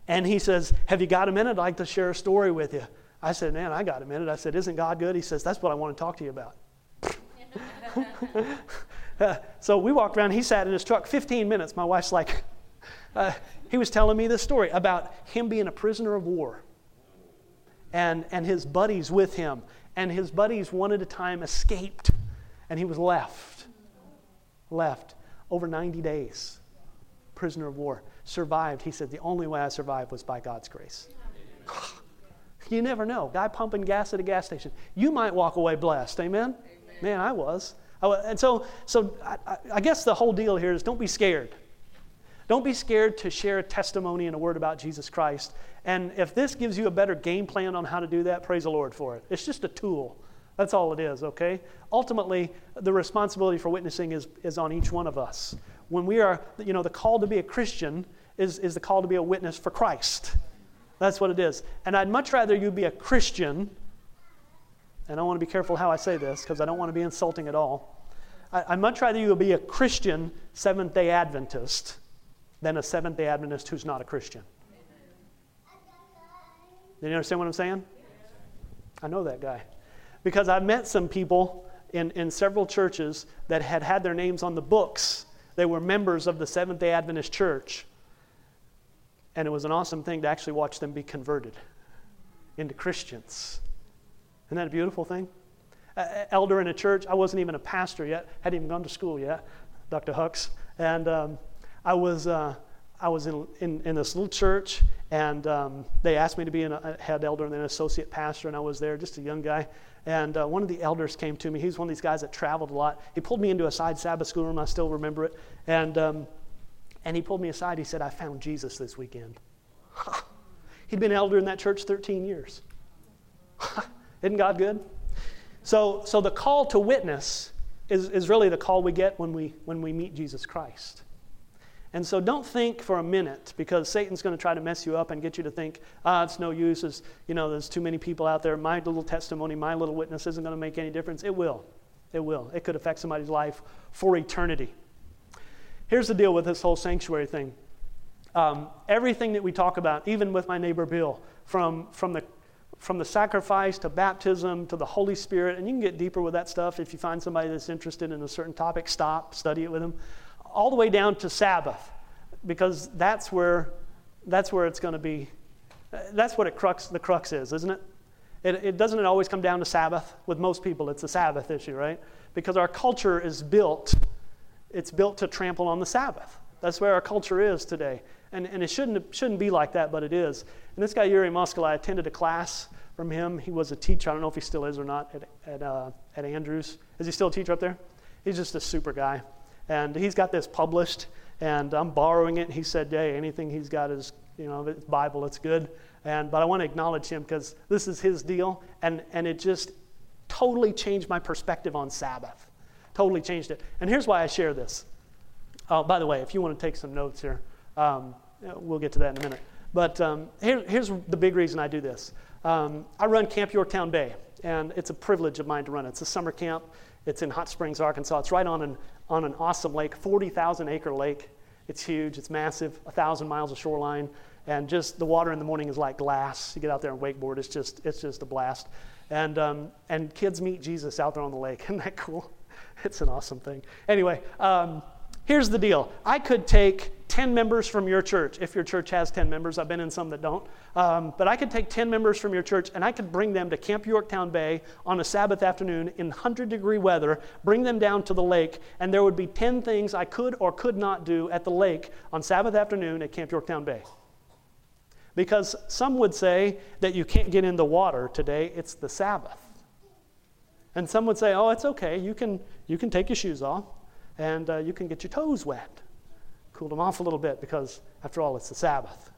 and he says, Have you got a minute? I'd like to share a story with you. I said, Man, I got a minute. I said, Isn't God good? He says, That's what I want to talk to you about. so we walked around. He sat in his truck 15 minutes. My wife's like, uh, He was telling me this story about him being a prisoner of war and, and his buddies with him. And his buddies, one at a time, escaped, and he was left. Left over 90 days. Prisoner of war. Survived. He said, The only way I survived was by God's grace. you never know. Guy pumping gas at a gas station. You might walk away blessed. Amen? Man, I was. I was. And so, so I, I guess the whole deal here is don't be scared. Don't be scared to share a testimony and a word about Jesus Christ. And if this gives you a better game plan on how to do that, praise the Lord for it. It's just a tool. That's all it is, okay? Ultimately, the responsibility for witnessing is, is on each one of us. When we are, you know, the call to be a Christian is, is the call to be a witness for Christ. That's what it is. And I'd much rather you be a Christian, and I want to be careful how I say this because I don't want to be insulting at all. I, I'd much rather you be a Christian Seventh day Adventist than a Seventh day Adventist who's not a Christian. Do you understand what I'm saying? I know that guy. Because I've met some people in, in several churches that had had their names on the books. They were members of the Seventh day Adventist church. And it was an awesome thing to actually watch them be converted into Christians. Isn't that a beautiful thing? Uh, elder in a church, I wasn't even a pastor yet, hadn't even gone to school yet, Dr. Hucks. And um, I was, uh, I was in, in, in, this little church, and um, they asked me to be a head elder and then an associate pastor, and I was there, just a young guy. And uh, one of the elders came to me. He was one of these guys that traveled a lot. He pulled me into a side Sabbath school room. I still remember it. And, um, and he pulled me aside. He said, I found Jesus this weekend. He'd been elder in that church 13 years. Isn't God good? So, so the call to witness is, is really the call we get when we, when we meet Jesus Christ. And so don't think for a minute because Satan's going to try to mess you up and get you to think, ah, it's no use. It's, you know, there's too many people out there. My little testimony, my little witness isn't going to make any difference. It will. It will. It could affect somebody's life for eternity. Here's the deal with this whole sanctuary thing. Um, everything that we talk about, even with my neighbor Bill, from, from, the, from the sacrifice to baptism to the Holy Spirit, and you can get deeper with that stuff if you find somebody that's interested in a certain topic, stop, study it with them all the way down to Sabbath, because that's where, that's where it's going to be. That's what it crux, the crux is, isn't it? it? It doesn't it always come down to Sabbath? With most people, it's a Sabbath issue, right? Because our culture is built, it's built to trample on the Sabbath. That's where our culture is today. And, and it shouldn't, shouldn't be like that, but it is. And this guy, Yuri Moskala, I attended a class from him. He was a teacher. I don't know if he still is or not at, at, uh, at Andrews. Is he still a teacher up there? He's just a super guy. And he's got this published, and I'm borrowing it. He said, hey, anything he's got is, you know, it's Bible, it's good. And, but I want to acknowledge him because this is his deal, and, and it just totally changed my perspective on Sabbath. Totally changed it. And here's why I share this. Oh, by the way, if you want to take some notes here, um, we'll get to that in a minute. But um, here, here's the big reason I do this. Um, I run Camp Yorktown Bay, and it's a privilege of mine to run it. It's a summer camp. It's in Hot Springs, Arkansas. It's right on an, on an awesome lake, 40,000 acre lake. It's huge, it's massive, 1,000 miles of shoreline, and just the water in the morning is like glass. You get out there and wakeboard, it's just, it's just a blast. And, um, and kids meet Jesus out there on the lake. Isn't that cool? It's an awesome thing. Anyway, um, here's the deal I could take 10 members from your church, if your church has 10 members. I've been in some that don't. Um, but I could take 10 members from your church and I could bring them to Camp Yorktown Bay on a Sabbath afternoon in 100 degree weather, bring them down to the lake, and there would be 10 things I could or could not do at the lake on Sabbath afternoon at Camp Yorktown Bay. Because some would say that you can't get in the water today, it's the Sabbath. And some would say, oh, it's okay, you can, you can take your shoes off and uh, you can get your toes wet. Cool them off a little bit because, after all, it's the Sabbath.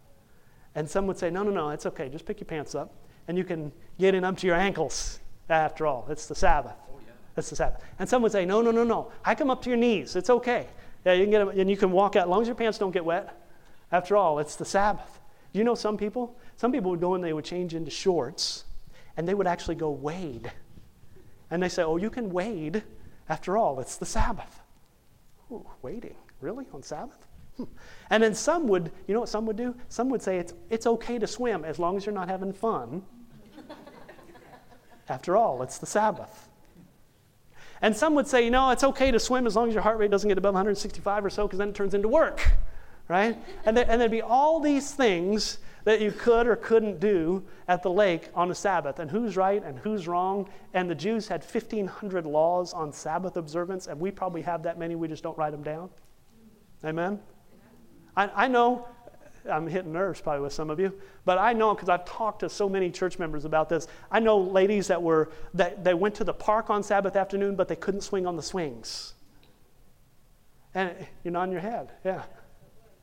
And some would say, no, no, no, it's okay, just pick your pants up and you can get in up to your ankles. After all, it's the Sabbath. Oh, yeah. It's the Sabbath. And some would say, no, no, no, no, I come up to your knees, it's okay. Yeah, you can get them, and you can walk out as long as your pants don't get wet. After all, it's the Sabbath. You know some people? Some people would go and they would change into shorts and they would actually go wade. And they say, oh, you can wade. After all, it's the Sabbath. Ooh, wading? Really? On Sabbath? Hmm. And then some would, you know what some would do? Some would say it's, it's okay to swim as long as you're not having fun. After all, it's the Sabbath. And some would say, you know, it's okay to swim as long as your heart rate doesn't get above 165 or so, because then it turns into work, right? And, there, and there'd be all these things that you could or couldn't do at the lake on a Sabbath, and who's right and who's wrong. And the Jews had 1,500 laws on Sabbath observance, and we probably have that many, we just don't write them down. Amen? I, I know I'm hitting nerves probably with some of you, but I know because I've talked to so many church members about this. I know ladies that were that they went to the park on Sabbath afternoon, but they couldn't swing on the swings. And you're nodding your head, yeah.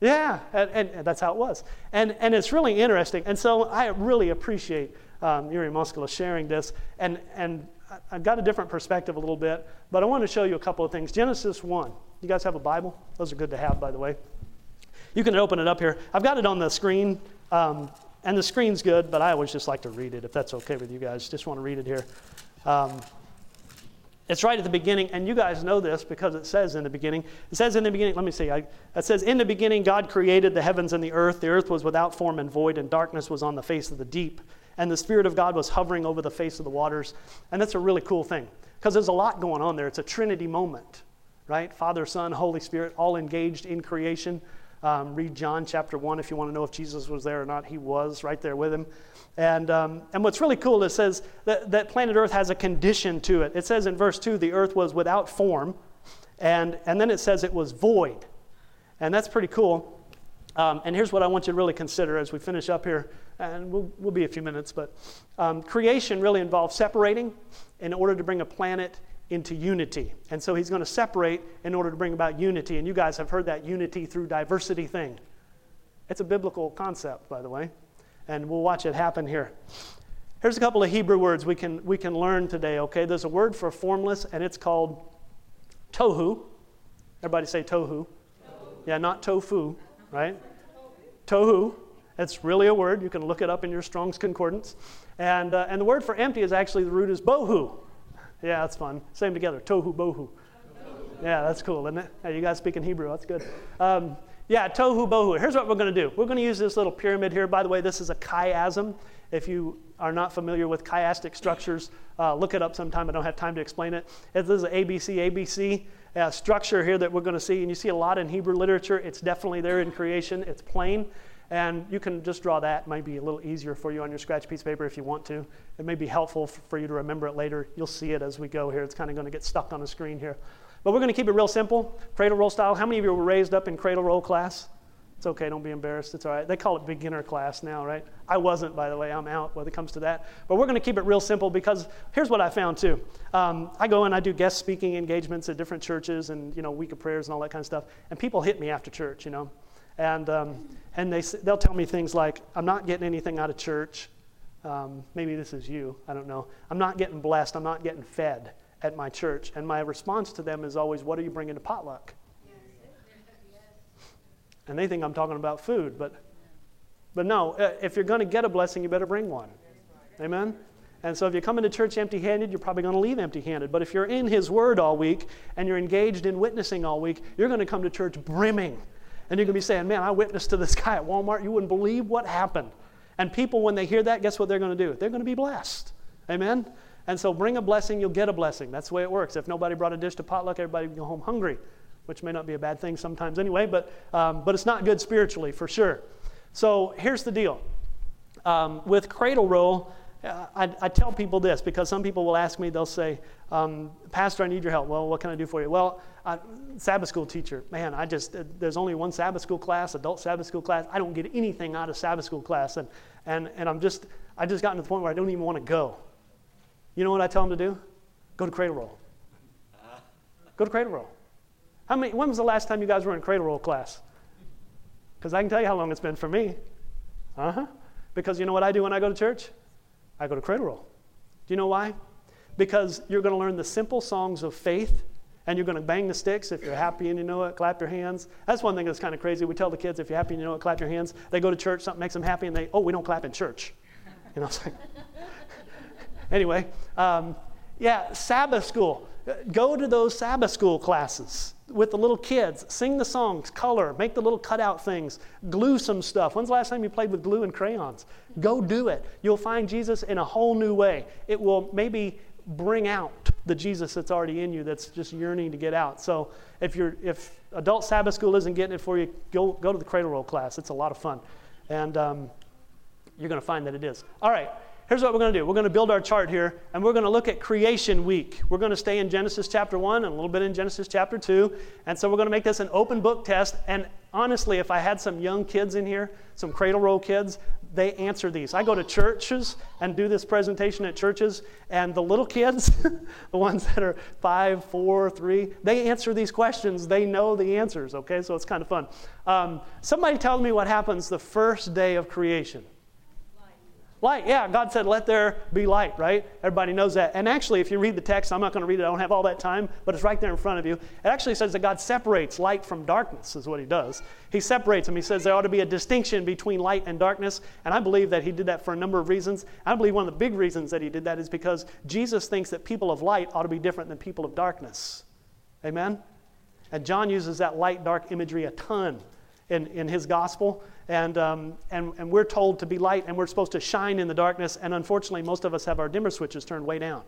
Yeah, and, and, that's how it was. And, and it's really interesting. And so I really appreciate um, Yuri Moskala sharing this. And, and I've got a different perspective a little bit, but I want to show you a couple of things. Genesis 1. You guys have a Bible? Those are good to have, by the way. You can open it up here. I've got it on the screen, um, and the screen's good, but I always just like to read it if that's okay with you guys. Just want to read it here. Um, it's right at the beginning, and you guys know this because it says in the beginning. It says in the beginning, let me see, I, it says, In the beginning, God created the heavens and the earth. The earth was without form and void, and darkness was on the face of the deep. And the Spirit of God was hovering over the face of the waters. And that's a really cool thing because there's a lot going on there. It's a Trinity moment, right? Father, Son, Holy Spirit, all engaged in creation. Um, read John chapter 1 if you want to know if Jesus was there or not. He was right there with him. And, um, and what's really cool, it says that, that planet Earth has a condition to it. It says in verse 2 the earth was without form, and, and then it says it was void. And that's pretty cool. Um, and here's what I want you to really consider as we finish up here, and we'll, we'll be a few minutes, but um, creation really involves separating in order to bring a planet into unity. And so he's going to separate in order to bring about unity. And you guys have heard that unity through diversity thing. It's a biblical concept, by the way. And we'll watch it happen here. Here's a couple of Hebrew words we can, we can learn today, okay? There's a word for formless, and it's called tohu. Everybody say tohu. tohu. Yeah, not tofu, right? tohu. It's really a word. You can look it up in your Strong's Concordance. And, uh, and the word for empty is actually the root is bohu. Yeah, that's fun. Same together. Tohu bohu. Yeah, that's cool, isn't it? Hey, you guys speaking Hebrew. That's good. Um, yeah, tohu bohu. Here's what we're going to do. We're going to use this little pyramid here. By the way, this is a chiasm. If you are not familiar with chiastic structures, uh, look it up sometime. I don't have time to explain it. This is an ABC, ABC uh, structure here that we're going to see. And you see a lot in Hebrew literature. It's definitely there in creation. It's plain. And you can just draw that. It might be a little easier for you on your scratch piece of paper if you want to. It may be helpful for you to remember it later. You'll see it as we go here. It's kind of going to get stuck on the screen here. But we're going to keep it real simple, cradle roll style. How many of you were raised up in cradle roll class? It's okay, don't be embarrassed. It's all right. They call it beginner class now, right? I wasn't, by the way. I'm out when it comes to that. But we're going to keep it real simple because here's what I found too. Um, I go and I do guest speaking engagements at different churches and, you know, week of prayers and all that kind of stuff. And people hit me after church, you know. And, um, and they they'll tell me things like, I'm not getting anything out of church. Um, maybe this is you. I don't know. I'm not getting blessed. I'm not getting fed at my church. And my response to them is always, What are you bringing to potluck? and they think I'm talking about food, but but no, uh, if you're going to get a blessing, you better bring one. Amen. And so if you come into church empty-handed, you're probably going to leave empty-handed. But if you're in His Word all week and you're engaged in witnessing all week, you're going to come to church brimming, and you're going to be saying, "Man, I witnessed to this guy at Walmart. You wouldn't believe what happened." And people, when they hear that, guess what they're going to do? They're going to be blessed. Amen. And so bring a blessing, you'll get a blessing. That's the way it works. If nobody brought a dish to potluck, everybody would go home hungry which may not be a bad thing sometimes anyway, but, um, but it's not good spiritually for sure. So here's the deal um, with Cradle Roll, uh, I, I, tell people this because some people will ask me, they'll say, um, Pastor, I need your help. Well, what can I do for you? Well, uh, Sabbath school teacher, man, I just, uh, there's only one Sabbath school class, adult Sabbath school class. I don't get anything out of Sabbath school class. And, and, and I'm just, I just gotten to the point where I don't even want to go. You know what I tell them to do? Go to Cradle Roll. Go to Cradle Roll. How many, when was the last time you guys were in cradle roll class? Because I can tell you how long it's been for me. Uh huh. Because you know what I do when I go to church? I go to cradle roll. Do you know why? Because you're going to learn the simple songs of faith and you're going to bang the sticks. If you're happy and you know it, clap your hands. That's one thing that's kind of crazy. We tell the kids, if you're happy and you know it, clap your hands. They go to church, something makes them happy, and they, oh, we don't clap in church. You know, it's like, anyway, um, yeah, Sabbath school. Go to those Sabbath school classes with the little kids. Sing the songs, color, make the little cutout things, glue some stuff. When's the last time you played with glue and crayons? Go do it. You'll find Jesus in a whole new way. It will maybe bring out the Jesus that's already in you that's just yearning to get out. So if you're if adult Sabbath school isn't getting it for you, go go to the cradle roll class. It's a lot of fun, and um, you're going to find that it is. All right here's what we're going to do we're going to build our chart here, and we're going to look at creation week. We're going to stay in Genesis chapter 1 and a little bit in Genesis chapter 2. And so we're going to make this an open book test. And honestly, if I had some young kids in here, some cradle roll kids, they answer these. I go to churches and do this presentation at churches, and the little kids, the ones that are five, four, three, they answer these questions. They know the answers, okay? So it's kind of fun. Um, somebody tell me what happens the first day of creation. Light, yeah, God said, let there be light, right? Everybody knows that. And actually, if you read the text, I'm not going to read it, I don't have all that time, but it's right there in front of you. It actually says that God separates light from darkness, is what He does. He separates them. He says there ought to be a distinction between light and darkness, and I believe that He did that for a number of reasons. I believe one of the big reasons that He did that is because Jesus thinks that people of light ought to be different than people of darkness. Amen? And John uses that light dark imagery a ton in, in his gospel. And, um, and, and we're told to be light and we're supposed to shine in the darkness. And unfortunately, most of us have our dimmer switches turned way down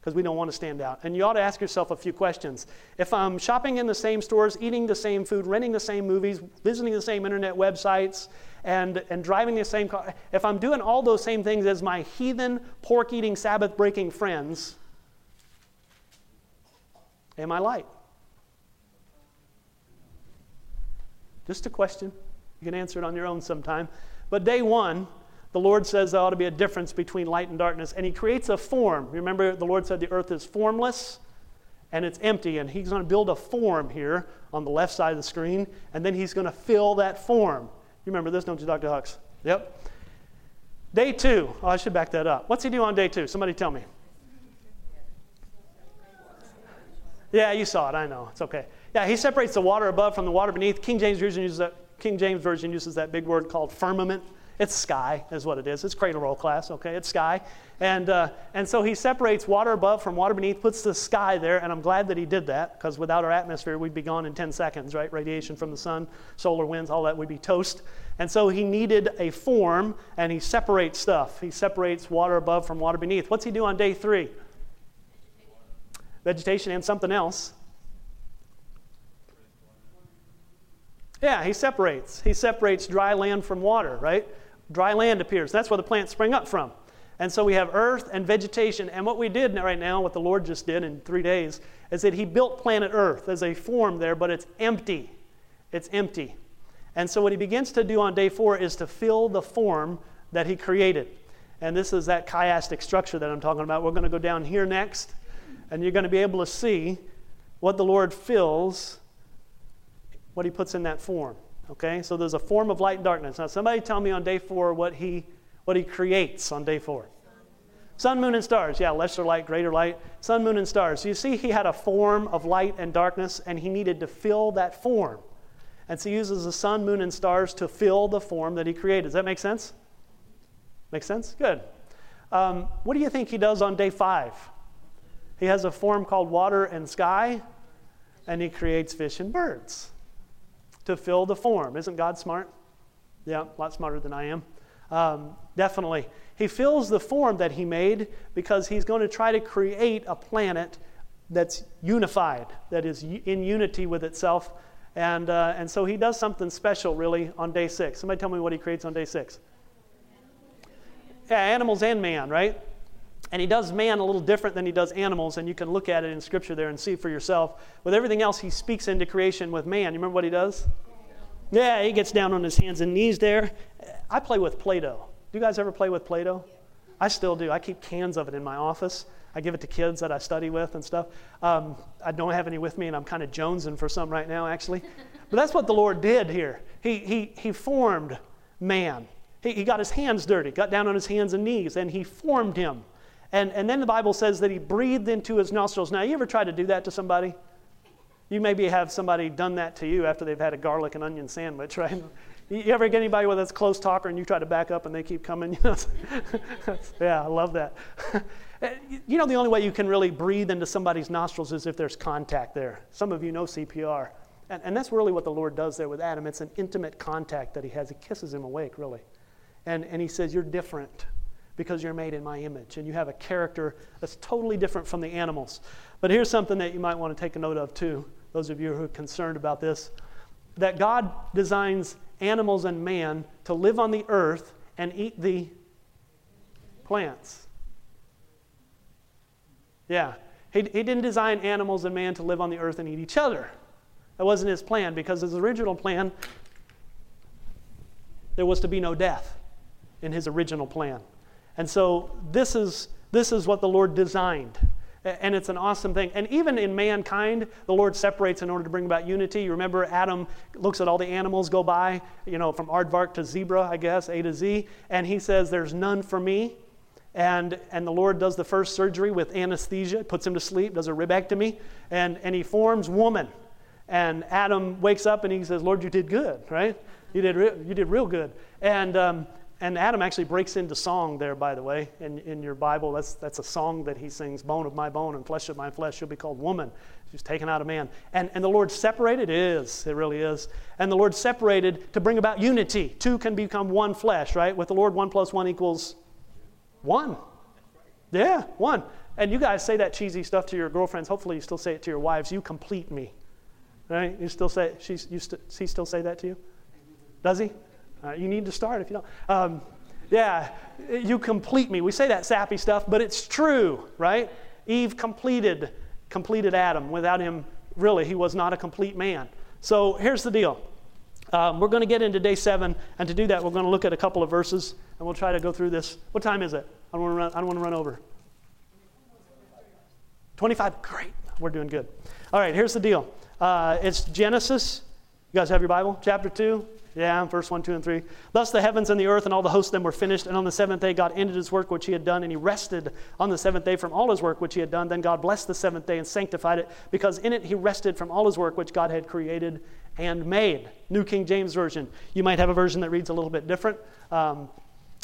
because we don't want to stand out. And you ought to ask yourself a few questions. If I'm shopping in the same stores, eating the same food, renting the same movies, visiting the same internet websites, and, and driving the same car, if I'm doing all those same things as my heathen, pork eating, Sabbath breaking friends, am I light? Just a question. You can answer it on your own sometime. But day one, the Lord says there ought to be a difference between light and darkness. And He creates a form. Remember, the Lord said the earth is formless and it's empty. And He's going to build a form here on the left side of the screen. And then He's going to fill that form. You remember this, don't you, Dr. Hux? Yep. Day two. Oh, I should back that up. What's He do on day two? Somebody tell me. Yeah, you saw it. I know. It's okay. Yeah, he separates the water above from the water beneath. King James Version uses that, King James Version uses that big word called firmament. It's sky, is what it is. It's cradle roll class, okay? It's sky. And, uh, and so he separates water above from water beneath, puts the sky there, and I'm glad that he did that because without our atmosphere, we'd be gone in 10 seconds, right? Radiation from the sun, solar winds, all that, we'd be toast. And so he needed a form, and he separates stuff. He separates water above from water beneath. What's he do on day three? Vegetation and something else. Yeah, he separates. He separates dry land from water, right? Dry land appears. That's where the plants spring up from. And so we have earth and vegetation. And what we did right now, what the Lord just did in three days, is that He built planet Earth as a form there, but it's empty. It's empty. And so, what he begins to do on day four is to fill the form that he created. And this is that chiastic structure that I'm talking about. We're going to go down here next, and you're going to be able to see what the Lord fills, what he puts in that form. Okay? So there's a form of light and darkness. Now, somebody tell me on day four what he, what he creates on day four. Sun, moon, and stars. Yeah, lesser light, greater light. Sun, moon, and stars. So you see, he had a form of light and darkness, and he needed to fill that form. And so he uses the sun, moon, and stars to fill the form that he created. Does that make sense? Make sense? Good. Um, what do you think he does on day five? He has a form called water and sky, and he creates fish and birds to fill the form. Isn't God smart? Yeah, a lot smarter than I am. Um, definitely. He fills the form that he made because he's going to try to create a planet that's unified, that is in unity with itself. And, uh, and so he does something special, really, on day six. Somebody tell me what he creates on day six. Yeah, animals and man, right? And he does man a little different than he does animals, and you can look at it in Scripture there and see for yourself. With everything else, he speaks into creation with man. You remember what he does? Yeah, he gets down on his hands and knees there. I play with Play Doh. Do you guys ever play with Play Doh? I still do. I keep cans of it in my office. I give it to kids that I study with and stuff. Um, I don't have any with me, and I'm kind of jonesing for some right now, actually. But that's what the Lord did here. He, he, he formed man. He, he got his hands dirty, got down on his hands and knees, and he formed him. And, and then the Bible says that he breathed into his nostrils. Now, you ever try to do that to somebody? You maybe have somebody done that to you after they've had a garlic and onion sandwich, right? You ever get anybody with that's close talker and you try to back up and they keep coming? yeah, I love that. Eh, you know, the only way you can really breathe into somebody's nostrils is if there's contact there. Some of you know CPR. And, and that's really what the Lord does there with Adam. It's an intimate contact that he has. He kisses him awake, really. And, and he says, You're different because you're made in my image and you have a character that's totally different from the animals. But here's something that you might want to take a note of too, those of you who are concerned about this that God designs animals and man to live on the earth and eat the plants. Yeah, he, he didn't design animals and man to live on the earth and eat each other. That wasn't his plan because his original plan, there was to be no death in his original plan. And so this is, this is what the Lord designed. And it's an awesome thing. And even in mankind, the Lord separates in order to bring about unity. You remember Adam looks at all the animals go by, you know, from aardvark to zebra, I guess, A to Z, and he says, There's none for me. And, and the Lord does the first surgery with anesthesia, puts him to sleep, does a ribectomy, and, and he forms woman. And Adam wakes up and he says, Lord, you did good, right? You did, re- you did real good. And um, and Adam actually breaks into song there, by the way, in, in your Bible. That's, that's a song that he sings Bone of my bone and flesh of my flesh. She'll be called woman. She's taken out of man. And, and the Lord separated? It is. It really is. And the Lord separated to bring about unity. Two can become one flesh, right? With the Lord, one plus one equals one. Yeah, one. And you guys say that cheesy stuff to your girlfriends. Hopefully, you still say it to your wives. You complete me. Right? You still say, she's, you st- he still say that to you? Does he? Uh, you need to start if you don't. Um, yeah, you complete me. We say that sappy stuff, but it's true, right? Eve completed completed Adam. Without him, really, he was not a complete man. So here's the deal. Um, we're going to get into day seven, and to do that, we're going to look at a couple of verses, and we'll try to go through this. What time is it? I don't want to run, I don't want to run over. 25. Great. We're doing good. All right, here's the deal. Uh, it's Genesis. You guys have your Bible? Chapter 2, yeah, verse 1, 2, and 3. Thus the heavens and the earth and all the hosts of them were finished, and on the seventh day God ended his work which he had done, and he rested on the seventh day from all his work which he had done. Then God blessed the seventh day and sanctified it, because in it he rested from all his work which God had created and made. New King James Version. You might have a version that reads a little bit different, um,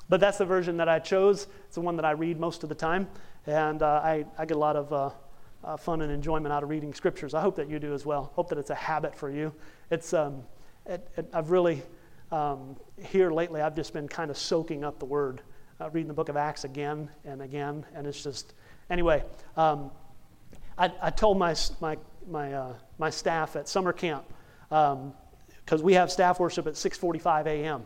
but that's the version that I chose. It's the one that I read most of the time, and uh, I, I get a lot of uh, uh, fun and enjoyment out of reading scriptures. I hope that you do as well. Hope that it's a habit for you. It's. Um, it, it, I've really, um, here lately, I've just been kind of soaking up the word, uh, reading the book of Acts again and again, and it's just, anyway, um, I, I, told my, my, my, uh, my staff at summer camp, because um, we have staff worship at 6.45 a.m.,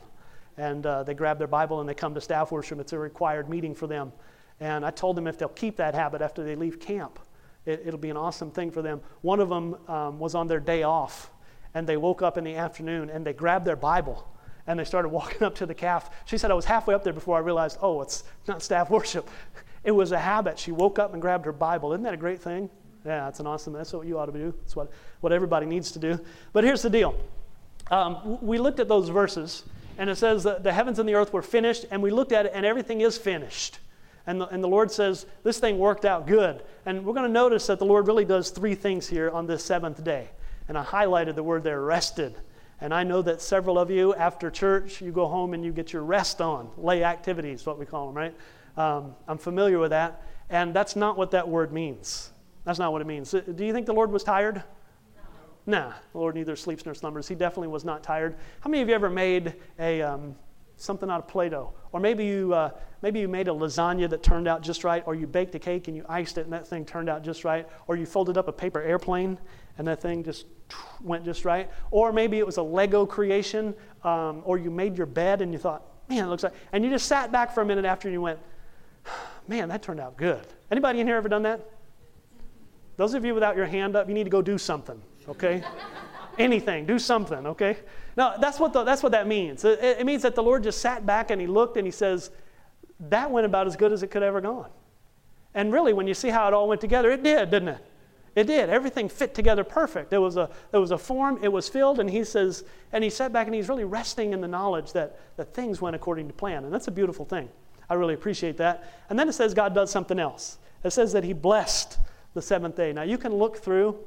and uh, they grab their Bible and they come to staff worship. It's a required meeting for them. And I told them if they'll keep that habit after they leave camp, it, will be an awesome thing for them. One of them um, was on their day off and they woke up in the afternoon and they grabbed their Bible and they started walking up to the calf. She said, I was halfway up there before I realized, oh, it's not staff worship. It was a habit. She woke up and grabbed her Bible. Isn't that a great thing? Yeah, that's an awesome, that's what you ought to do. That's what, what everybody needs to do. But here's the deal. Um, we looked at those verses, and it says that the heavens and the earth were finished, and we looked at it, and everything is finished. And the, and the Lord says, this thing worked out good. And we're going to notice that the Lord really does three things here on this seventh day. And I highlighted the word there, rested. And I know that several of you, after church, you go home and you get your rest on, lay activities, what we call them, right? Um, I'm familiar with that. And that's not what that word means. That's not what it means. Do you think the Lord was tired? No. Nah, the Lord neither sleeps nor slumbers. He definitely was not tired. How many of you ever made a um, something out of Play-Doh, or maybe you uh, maybe you made a lasagna that turned out just right, or you baked a cake and you iced it and that thing turned out just right, or you folded up a paper airplane and that thing just went just right. Or maybe it was a Lego creation, um, or you made your bed and you thought, man, it looks like, and you just sat back for a minute after and you went, man, that turned out good. Anybody in here ever done that? Those of you without your hand up, you need to go do something, okay? Anything, do something, okay? Now, that's what, the, that's what that means. It, it means that the Lord just sat back and he looked and he says, that went about as good as it could ever gone. And really, when you see how it all went together, it did, didn't it? It did. Everything fit together perfect. There was a, there was a form, it was filled, and he says, and he sat back and he's really resting in the knowledge that, that things went according to plan. And that's a beautiful thing. I really appreciate that. And then it says God does something else. It says that he blessed the seventh day. Now you can look through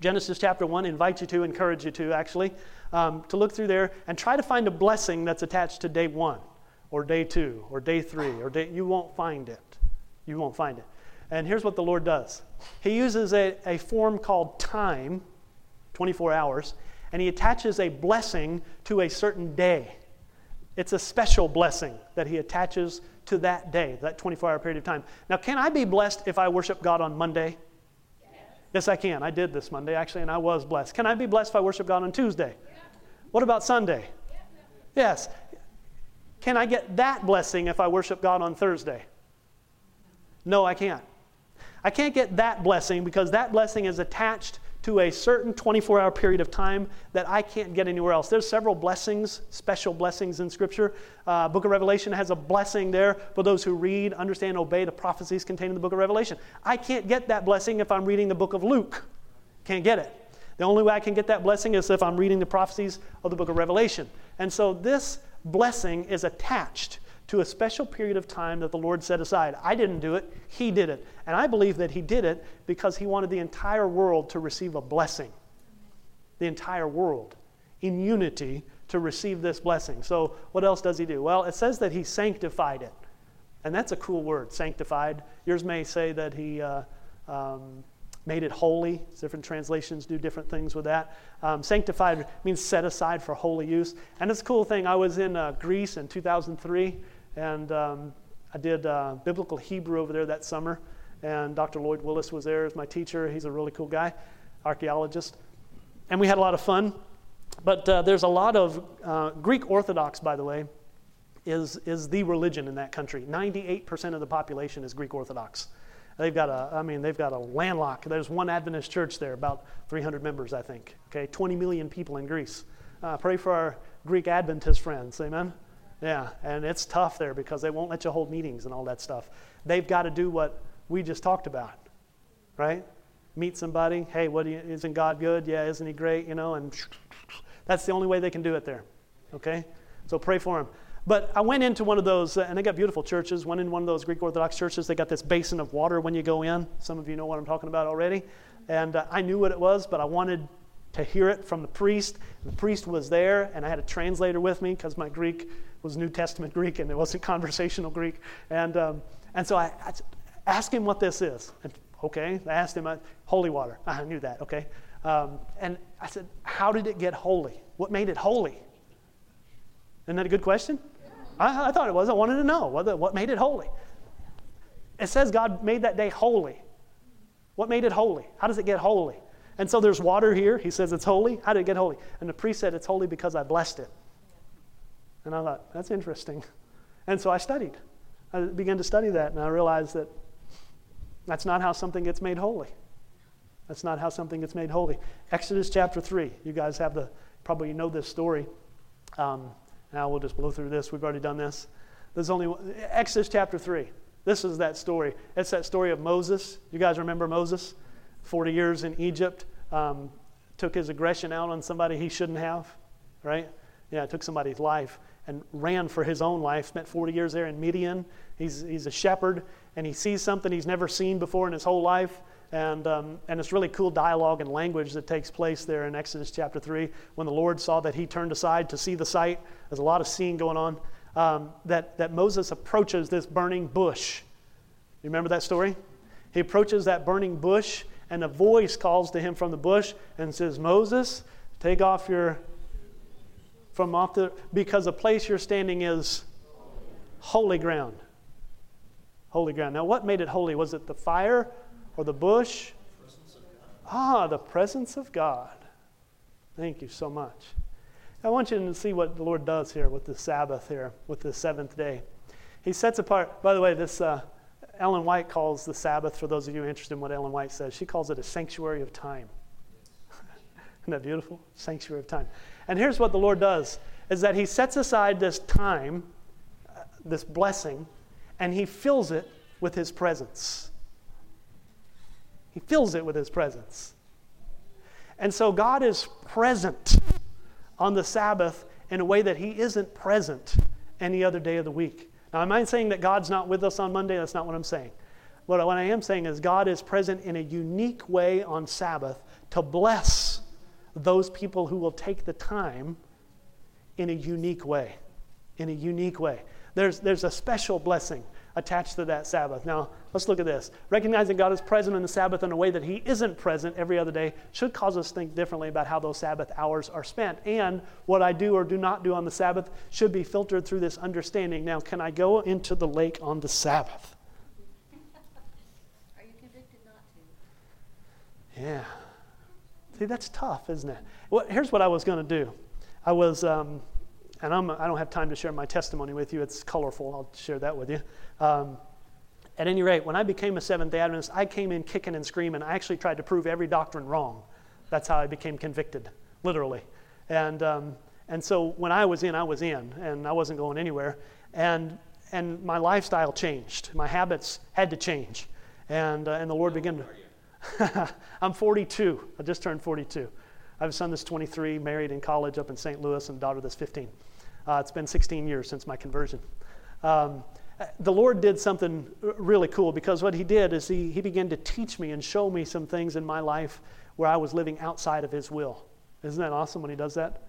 Genesis chapter 1, invite you to, encourage you to actually, um, to look through there and try to find a blessing that's attached to day one or day two or day three or day, you won't find it. You won't find it. And here's what the Lord does He uses a, a form called time, 24 hours, and He attaches a blessing to a certain day. It's a special blessing that He attaches to that day, that 24 hour period of time. Now, can I be blessed if I worship God on Monday? Yes, I can. I did this Monday, actually, and I was blessed. Can I be blessed if I worship God on Tuesday? Yeah. What about Sunday? Yeah. Yes. Can I get that blessing if I worship God on Thursday? No, I can't. I can't get that blessing because that blessing is attached to a certain 24 hour period of time that I can't get anywhere else. There's several blessings, special blessings in Scripture. Uh, book of Revelation has a blessing there for those who read, understand, obey the prophecies contained in the book of Revelation. I can't get that blessing if I'm reading the book of Luke. Can't get it. The only way I can get that blessing is if I'm reading the prophecies of the book of Revelation. And so this blessing is attached to a special period of time that the Lord set aside. I didn't do it, He did it. And I believe that He did it because He wanted the entire world to receive a blessing. The entire world in unity to receive this blessing. So, what else does He do? Well, it says that He sanctified it. And that's a cool word, sanctified. Yours may say that He. Uh, um, made it holy. Different translations do different things with that. Um, sanctified means set aside for holy use. And it's a cool thing. I was in uh, Greece in 2003 and um, I did uh, biblical Hebrew over there that summer. And Dr. Lloyd Willis was there as my teacher. He's a really cool guy, archaeologist. And we had a lot of fun. But uh, there's a lot of uh, Greek Orthodox, by the way, is, is the religion in that country. 98% of the population is Greek Orthodox. They've got a, I mean, they've got a landlock. There's one Adventist church there, about 300 members, I think. Okay, 20 million people in Greece. Uh, pray for our Greek Adventist friends, amen? Yeah, and it's tough there because they won't let you hold meetings and all that stuff. They've got to do what we just talked about, right? Meet somebody. Hey, what you, isn't God good? Yeah, isn't He great? You know, and that's the only way they can do it there. Okay, so pray for them. But I went into one of those, and they got beautiful churches. Went in one of those Greek Orthodox churches. They got this basin of water when you go in. Some of you know what I'm talking about already. And uh, I knew what it was, but I wanted to hear it from the priest. The priest was there, and I had a translator with me because my Greek was New Testament Greek and it wasn't conversational Greek. And, um, and so I, I asked him what this is. And, okay, I asked him, uh, holy water. I knew that, okay. Um, and I said, how did it get holy? What made it holy? Isn't that a good question? I, I thought it was. I wanted to know what, what made it holy. It says God made that day holy. What made it holy? How does it get holy? And so there's water here. He says it's holy. How did it get holy? And the priest said it's holy because I blessed it. And I thought, that's interesting. And so I studied. I began to study that, and I realized that that's not how something gets made holy. That's not how something gets made holy. Exodus chapter 3. You guys have the, probably know this story. Um, now we'll just blow through this. We've already done this. There's only one, Exodus chapter 3. This is that story. It's that story of Moses. You guys remember Moses? 40 years in Egypt. Um, took his aggression out on somebody he shouldn't have, right? Yeah, took somebody's life and ran for his own life. Spent 40 years there in Midian. He's, he's a shepherd and he sees something he's never seen before in his whole life. And, um, and it's really cool dialogue and language that takes place there in Exodus chapter 3 when the Lord saw that he turned aside to see the sight. There's a lot of seeing going on. Um, that, that Moses approaches this burning bush. You remember that story? He approaches that burning bush, and a voice calls to him from the bush and says, Moses, take off your from off the because the place you're standing is holy ground. Holy ground. Now, what made it holy? Was it the fire or the bush? Ah, the presence of God. Thank you so much. I want you to see what the Lord does here with the Sabbath here, with the seventh day. He sets apart, by the way, this uh, Ellen White calls the Sabbath, for those of you interested in what Ellen White says, she calls it a sanctuary of time. Isn't that beautiful? Sanctuary of time. And here's what the Lord does is that he sets aside this time, uh, this blessing, and he fills it with his presence. He fills it with his presence. And so God is present on the Sabbath in a way that he isn't present any other day of the week. Now, am I saying that God's not with us on Monday? That's not what I'm saying. What, what I am saying is God is present in a unique way on Sabbath to bless those people who will take the time in a unique way. In a unique way. There's, there's a special blessing attached to that Sabbath. Now, let's look at this. Recognizing God is present in the Sabbath in a way that He isn't present every other day should cause us to think differently about how those Sabbath hours are spent. And what I do or do not do on the Sabbath should be filtered through this understanding. Now, can I go into the lake on the Sabbath? Are you convicted not to? Yeah. See, that's tough, isn't it? Well, here's what I was going to do. I was, um, and I'm, I don't have time to share my testimony with you. It's colorful. I'll share that with you. Um, at any rate, when I became a Seventh day Adventist, I came in kicking and screaming. I actually tried to prove every doctrine wrong. That's how I became convicted, literally. And, um, and so when I was in, I was in, and I wasn't going anywhere. And, and my lifestyle changed. My habits had to change. And, uh, and the Lord began to. I'm 42. I just turned 42. I have a son that's 23, married in college up in St. Louis, and a daughter that's 15. Uh, it's been 16 years since my conversion. Um, the Lord did something really cool because what He did is He, he began to teach me and show me some things in my life where I was living outside of His will. Isn't that awesome when He does that?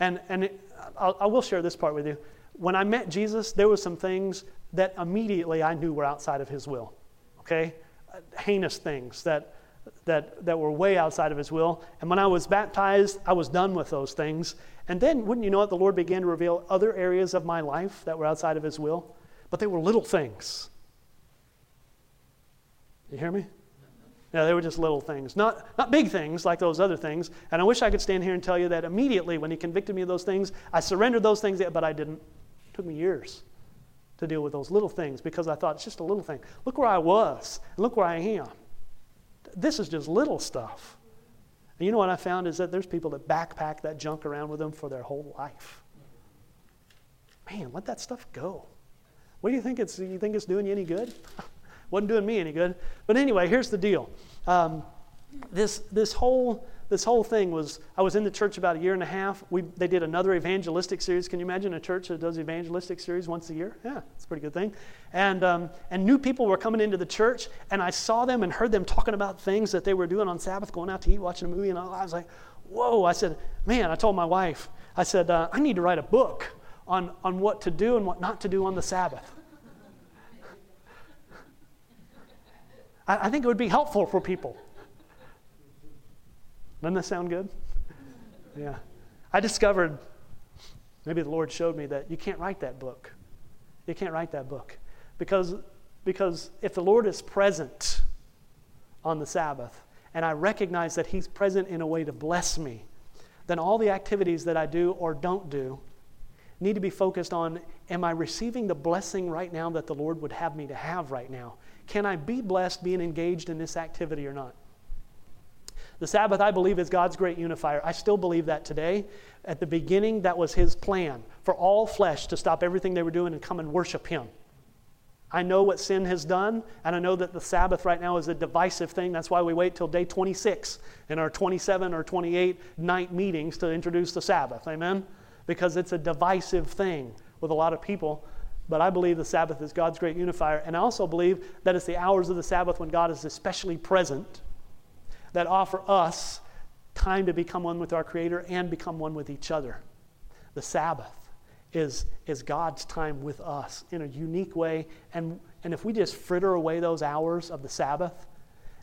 And, and it, I will share this part with you. When I met Jesus, there were some things that immediately I knew were outside of His will. Okay? Heinous things that, that, that were way outside of His will. And when I was baptized, I was done with those things. And then, wouldn't you know it, the Lord began to reveal other areas of my life that were outside of His will but they were little things. You hear me? Yeah, they were just little things, not, not big things like those other things. And I wish I could stand here and tell you that immediately when he convicted me of those things, I surrendered those things, but I didn't. It took me years to deal with those little things because I thought it's just a little thing. Look where I was, and look where I am. This is just little stuff. And you know what I found is that there's people that backpack that junk around with them for their whole life. Man, let that stuff go. What do you think it's, you think it's doing you any good? Wasn't doing me any good. But anyway, here's the deal. Um, this, this, whole, this whole thing was, I was in the church about a year and a half. We, they did another evangelistic series. Can you imagine a church that does evangelistic series once a year? Yeah, it's a pretty good thing. And, um, and new people were coming into the church, and I saw them and heard them talking about things that they were doing on Sabbath, going out to eat, watching a movie, and all. I was like, whoa. I said, man, I told my wife, I said, uh, I need to write a book on, on what to do and what not to do on the Sabbath. I, I think it would be helpful for people. Doesn't that sound good? Yeah. I discovered, maybe the Lord showed me that you can't write that book. You can't write that book. Because, because if the Lord is present on the Sabbath, and I recognize that He's present in a way to bless me, then all the activities that I do or don't do need to be focused on am I receiving the blessing right now that the Lord would have me to have right now? Can I be blessed being engaged in this activity or not? The Sabbath, I believe, is God's great unifier. I still believe that today. At the beginning, that was His plan for all flesh to stop everything they were doing and come and worship Him. I know what sin has done, and I know that the Sabbath right now is a divisive thing. That's why we wait till day 26 in our 27 or 28 night meetings to introduce the Sabbath. Amen? Because it's a divisive thing with a lot of people. But I believe the Sabbath is God's great unifier. And I also believe that it's the hours of the Sabbath when God is especially present that offer us time to become one with our Creator and become one with each other. The Sabbath is, is God's time with us in a unique way. And, and if we just fritter away those hours of the Sabbath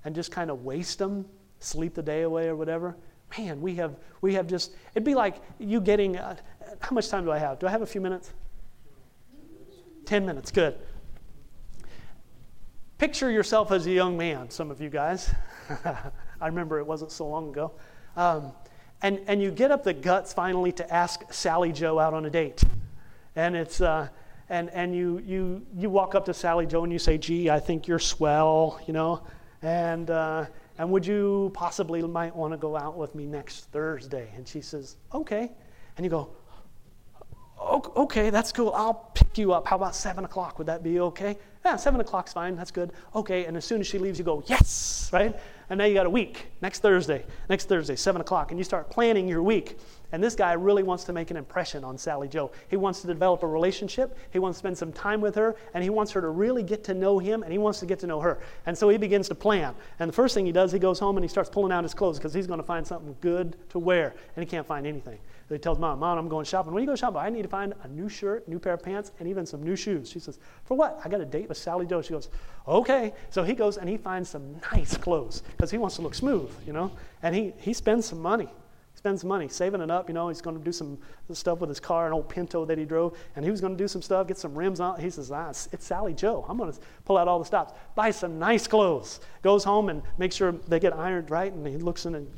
and just kind of waste them, sleep the day away or whatever, man, we have, we have just, it'd be like you getting, uh, how much time do I have? Do I have a few minutes? 10 minutes, good. Picture yourself as a young man, some of you guys. I remember it wasn't so long ago. Um, and, and you get up the guts finally to ask Sally Joe out on a date. And it's, uh, and, and you, you, you walk up to Sally Joe and you say, gee, I think you're swell, you know, and, uh, and would you possibly might want to go out with me next Thursday? And she says, okay. And you go, okay, that's cool. I'll pick you up. How about 7 o'clock? Would that be okay? Yeah, 7 o'clock's fine. That's good. Okay. And as soon as she leaves, you go, yes, right? And now you got a week. Next Thursday, next Thursday, 7 o'clock. And you start planning your week. And this guy really wants to make an impression on Sally Joe. He wants to develop a relationship. He wants to spend some time with her. And he wants her to really get to know him. And he wants to get to know her. And so he begins to plan. And the first thing he does, he goes home and he starts pulling out his clothes because he's going to find something good to wear. And he can't find anything. So he tells mom, Mom, I'm going shopping. When you go shopping, I need to find a new shirt, new pair of pants, and even some new shoes. She says, For what? I got a date with Sally Joe. She goes, Okay. So he goes and he finds some nice clothes because he wants to look smooth, you know? And he, he spends some money. He spends money saving it up. You know, he's going to do some stuff with his car, an old Pinto that he drove, and he was going to do some stuff, get some rims on. He says, ah, it's, Sally Joe. I'm going to pull out all the stops, buy some nice clothes, goes home and makes sure they get ironed right, and he looks in and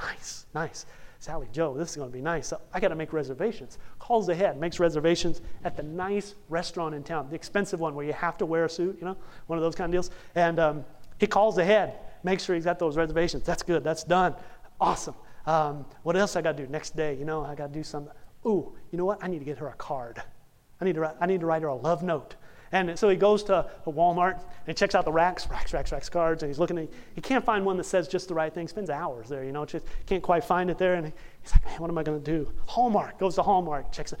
nice, nice. Sally Joe, this is going to be nice. So I got to make reservations. Calls ahead, makes reservations at the nice restaurant in town, the expensive one where you have to wear a suit, you know, one of those kind of deals. And um, he calls ahead, makes sure he's got those reservations. That's good. That's done. Awesome. Um, what else I got to do next day? You know, I got to do something. Ooh, you know what? I need to get her a card. I need to write, I need to write her a love note. And so he goes to Walmart and he checks out the racks, racks, racks, racks cards, and he's looking He can't find one that says just the right thing. Spends hours there, you know, just can't quite find it there. And he's like, man, what am I going to do? Hallmark. Goes to Hallmark, checks it.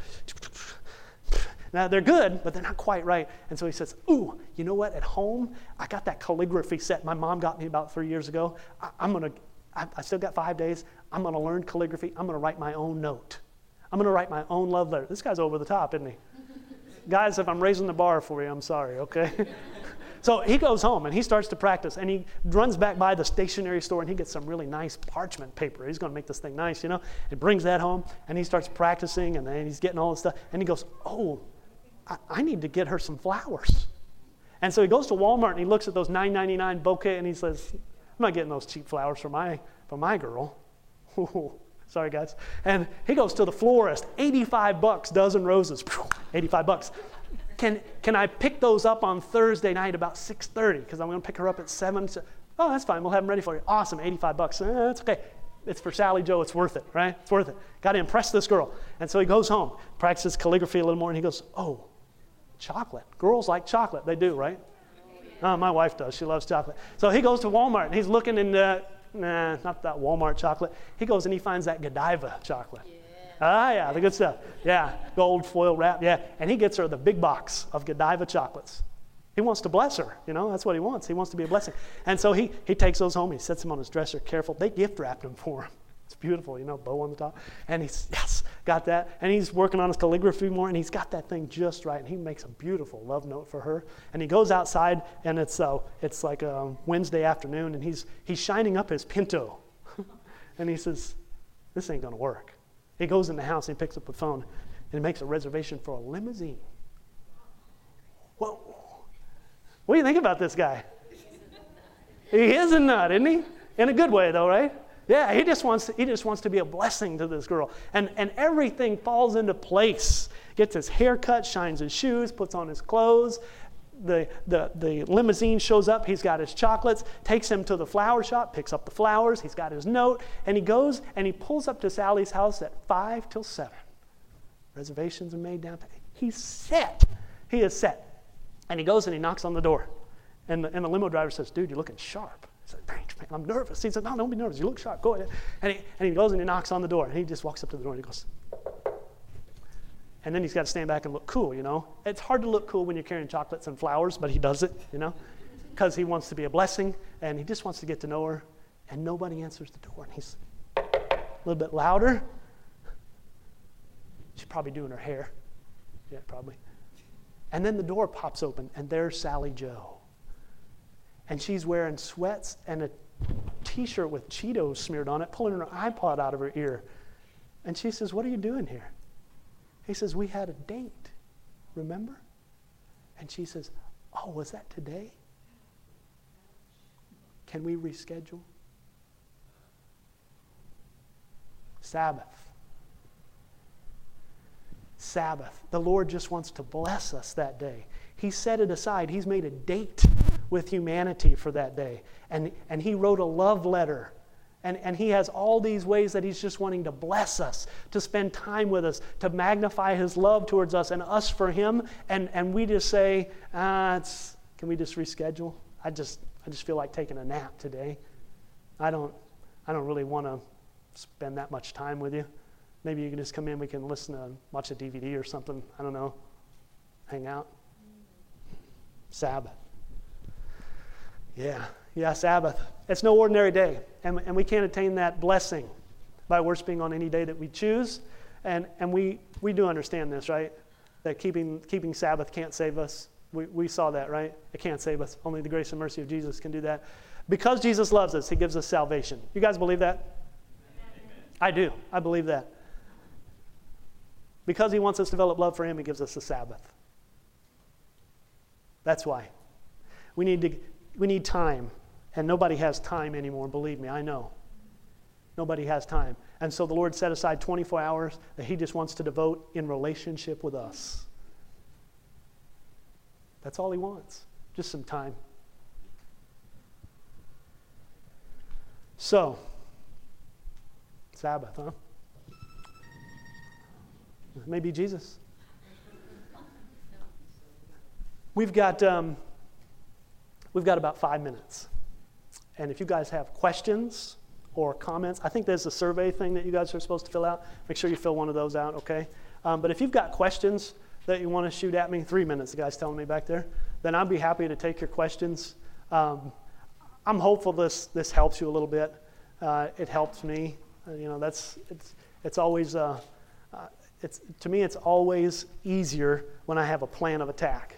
Now they're good, but they're not quite right. And so he says, Ooh, you know what? At home, I got that calligraphy set my mom got me about three years ago. I, am going to, I still got five days. I'm going to learn calligraphy. I'm going to write my own note. I'm going to write my own love letter. This guy's over the top, isn't he? Guys, if I'm raising the bar for you, I'm sorry, okay? so he goes home and he starts to practice and he runs back by the stationery store and he gets some really nice parchment paper. He's going to make this thing nice, you know? He brings that home and he starts practicing and then he's getting all this stuff. And he goes, Oh, I, I need to get her some flowers. And so he goes to Walmart and he looks at those $9.99 bouquet and he says, not getting those cheap flowers for my, for my girl. Sorry, guys. And he goes to the florist, 85 bucks, dozen roses, 85 bucks. Can, can I pick those up on Thursday night about 6.30? Because I'm going to pick her up at 7. So, oh, that's fine. We'll have them ready for you. Awesome, 85 bucks. Eh, that's okay. It's for Sally Joe. It's worth it, right? It's worth it. Got to impress this girl. And so he goes home, practices calligraphy a little more, and he goes, oh, chocolate. Girls like chocolate. They do, right? Oh, my wife does. She loves chocolate. So he goes to Walmart, and he's looking in the nah, not that Walmart chocolate. He goes and he finds that Godiva chocolate. Yeah. Ah, yeah, the good stuff. Yeah, gold foil wrap. Yeah, and he gets her the big box of Godiva chocolates. He wants to bless her, you know, that's what he wants. He wants to be a blessing. And so he, he takes those home, he sets them on his dresser, careful. They gift wrapped them for him. It's beautiful, you know, bow on the top. And he's, yes, got that. And he's working on his calligraphy more, and he's got that thing just right. And he makes a beautiful love note for her. And he goes outside, and it's, uh, it's like a Wednesday afternoon, and he's, he's shining up his Pinto. and he says, This ain't going to work. He goes in the house, and he picks up the phone, and he makes a reservation for a limousine. Well, what do you think about this guy? he is a nut, isn't he? In a good way, though, right? Yeah, he just wants to, he just wants to be a blessing to this girl. And, and everything falls into place. Gets his hair cut, shines his shoes, puts on his clothes. the, the, the limousine shows up. He's got his chocolates, takes him to the flower shop, picks up the flowers. He's got his note, and he goes and he pulls up to Sally's house at 5 till 7. Reservations are made downtown. He's set. He is set. And he goes and he knocks on the door. And the, and the limo driver says, Dude, you're looking sharp. Thanks, man. I'm nervous. He said, No, don't be nervous. You look sharp. Go ahead. And he, and he goes and he knocks on the door. And he just walks up to the door and he goes, and then he's got to stand back and look cool, you know. It's hard to look cool when you're carrying chocolates and flowers, but he does it, you know, because he wants to be a blessing and he just wants to get to know her. And nobody answers the door. And he's a little bit louder. She's probably doing her hair. Yeah, probably. And then the door pops open, and there's Sally Joe. And she's wearing sweats and a t shirt with Cheetos smeared on it, pulling her iPod out of her ear. And she says, What are you doing here? He says, We had a date, remember? And she says, Oh, was that today? Can we reschedule? Sabbath. Sabbath. The Lord just wants to bless us that day. He set it aside. He's made a date with humanity for that day. And, and He wrote a love letter and, and he has all these ways that he's just wanting to bless us, to spend time with us, to magnify his love towards us and us for him. And, and we just say, ah, can we just reschedule? I just, I just feel like taking a nap today. I don't, I don't really want to spend that much time with you. Maybe you can just come in, we can listen to, watch a DVD or something. I don't know. Hang out. Sabbath. Yeah, yeah, Sabbath. It's no ordinary day, and, and we can't attain that blessing by worshiping on any day that we choose. And, and we, we do understand this, right? That keeping, keeping Sabbath can't save us. We, we saw that, right? It can't save us. Only the grace and mercy of Jesus can do that. Because Jesus loves us, He gives us salvation. You guys believe that? Amen. I do. I believe that. Because He wants us to develop love for Him, He gives us the Sabbath. That's why. We need, to, we need time and nobody has time anymore, believe me, I know. Nobody has time. And so the Lord set aside 24 hours that He just wants to devote in relationship with us. That's all He wants, just some time. So, Sabbath, huh? Maybe Jesus. We've got, um, we've got about five minutes. And if you guys have questions or comments, I think there's a survey thing that you guys are supposed to fill out. Make sure you fill one of those out, okay? Um, but if you've got questions that you want to shoot at me, three minutes, the guy's telling me back there, then I'd be happy to take your questions. Um, I'm hopeful this, this helps you a little bit. Uh, it helps me. Uh, you know, that's, it's, it's always, uh, uh, it's, to me, it's always easier when I have a plan of attack.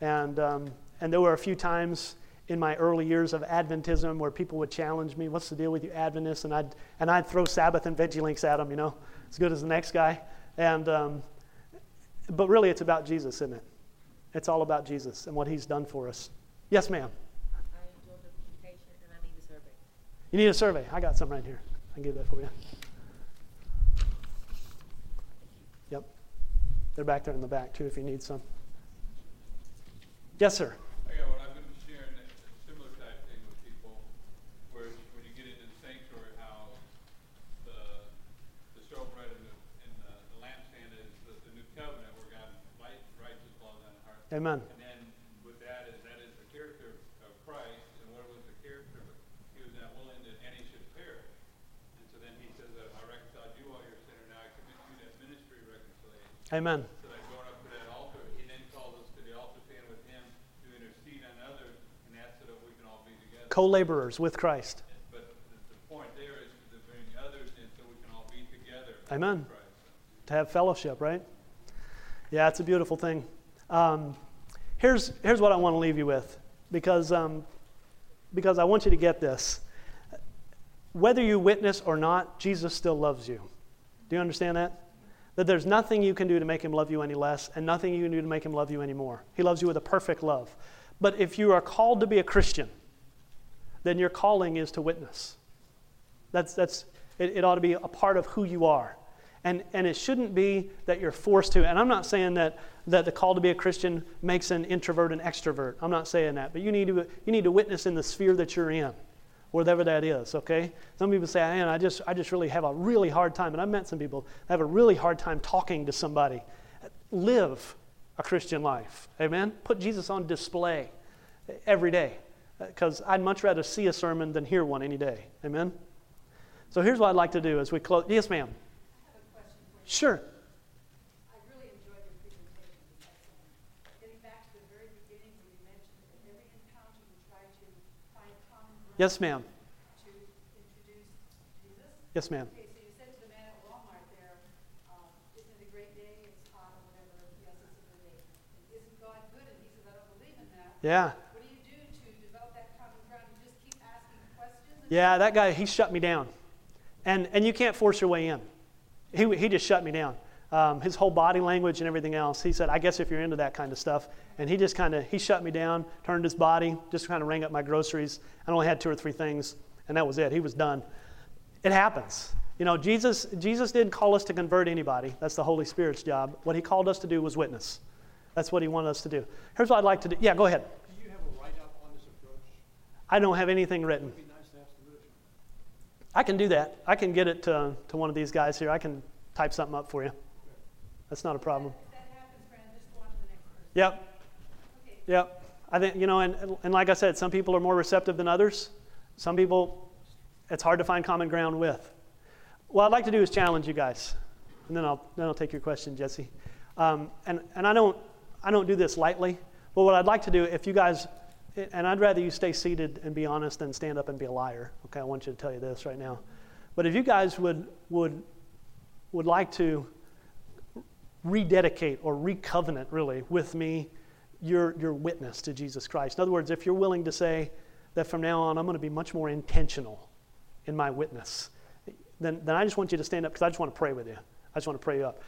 And, um, and there were a few times in my early years of Adventism where people would challenge me, what's the deal with you Adventists? And I'd, and I'd throw Sabbath and veggie links at them, you know, as good as the next guy. And, um, but really it's about Jesus, isn't it? It's all about Jesus and what he's done for us. Yes, ma'am. I enjoyed the presentation and I need a survey. You need a survey. I got some right here. I can give that for you. Yep. They're back there in the back too if you need some. Yes, sir. Amen. And then with that is that is the character of Christ, and what was the character? He was not willing that any should perish. And so then he says that I reconciled you all your sinner, now I commit you that ministry reconciliation. Amen. So that going up to that altar, he then calls us to the altar stand with him to intercede on others, and that's so that we can all be together. Co-laborers with Christ. But the, the point there is to bring others in so we can all be together. Amen. To have fellowship, right? Yeah, it's a beautiful thing. Um, here's, here's what I want to leave you with because, um, because I want you to get this. Whether you witness or not, Jesus still loves you. Do you understand that? That there's nothing you can do to make him love you any less, and nothing you can do to make him love you any more. He loves you with a perfect love. But if you are called to be a Christian, then your calling is to witness. That's, that's, it, it ought to be a part of who you are. And, and it shouldn't be that you're forced to. And I'm not saying that, that the call to be a Christian makes an introvert an extrovert. I'm not saying that. But you need, to, you need to witness in the sphere that you're in, whatever that is, okay? Some people say, man, I just, I just really have a really hard time. And I've met some people that have a really hard time talking to somebody. Live a Christian life. Amen? Put Jesus on display every day. Because I'd much rather see a sermon than hear one any day. Amen? So here's what I'd like to do as we close. Yes, ma'am. Sure. I really enjoyed your presentation. Getting back to the very beginning where you mentioned that every encounter you try to find common ground Yes, ma'am. to introduce Jesus. Yes, ma'am. Okay, so you said to the man at Walmart there, um, isn't it a great day? It's hot or whatever. Yes, it's a good day. Isn't God good? And he says, I don't believe in that. Yeah. What do you do to develop that common ground? You just keep asking questions? Yeah, that guy, he shut me down. And, and you can't force your way in. He, he just shut me down. Um, his whole body language and everything else. He said, I guess if you're into that kind of stuff. And he just kind of, he shut me down, turned his body, just kind of rang up my groceries. I only had two or three things, and that was it. He was done. It happens. You know, Jesus, Jesus didn't call us to convert anybody. That's the Holy Spirit's job. What he called us to do was witness. That's what he wanted us to do. Here's what I'd like to do. Yeah, go ahead. Do you have a write-up on this approach? I don't have anything written. It'd be nice to have some literature. I can do that. I can get it to, to one of these guys here. I can type something up for you. That's not a problem. if that happens, Fran, just go on to the next person. Yep. Yep. I think, you know, and, and like I said, some people are more receptive than others. Some people, it's hard to find common ground with. What I'd like to do is challenge you guys. And then I'll, then I'll take your question, Jesse. Um, and and I, don't, I don't do this lightly. But what I'd like to do, if you guys, and I'd rather you stay seated and be honest than stand up and be a liar. Okay, I want you to tell you this right now. But if you guys would, would, would like to rededicate or recovenant, really, with me your, your witness to Jesus Christ. In other words, if you're willing to say that from now on I'm going to be much more intentional in my witness, then, then I just want you to stand up because I just want to pray with you. I just want to pray you up.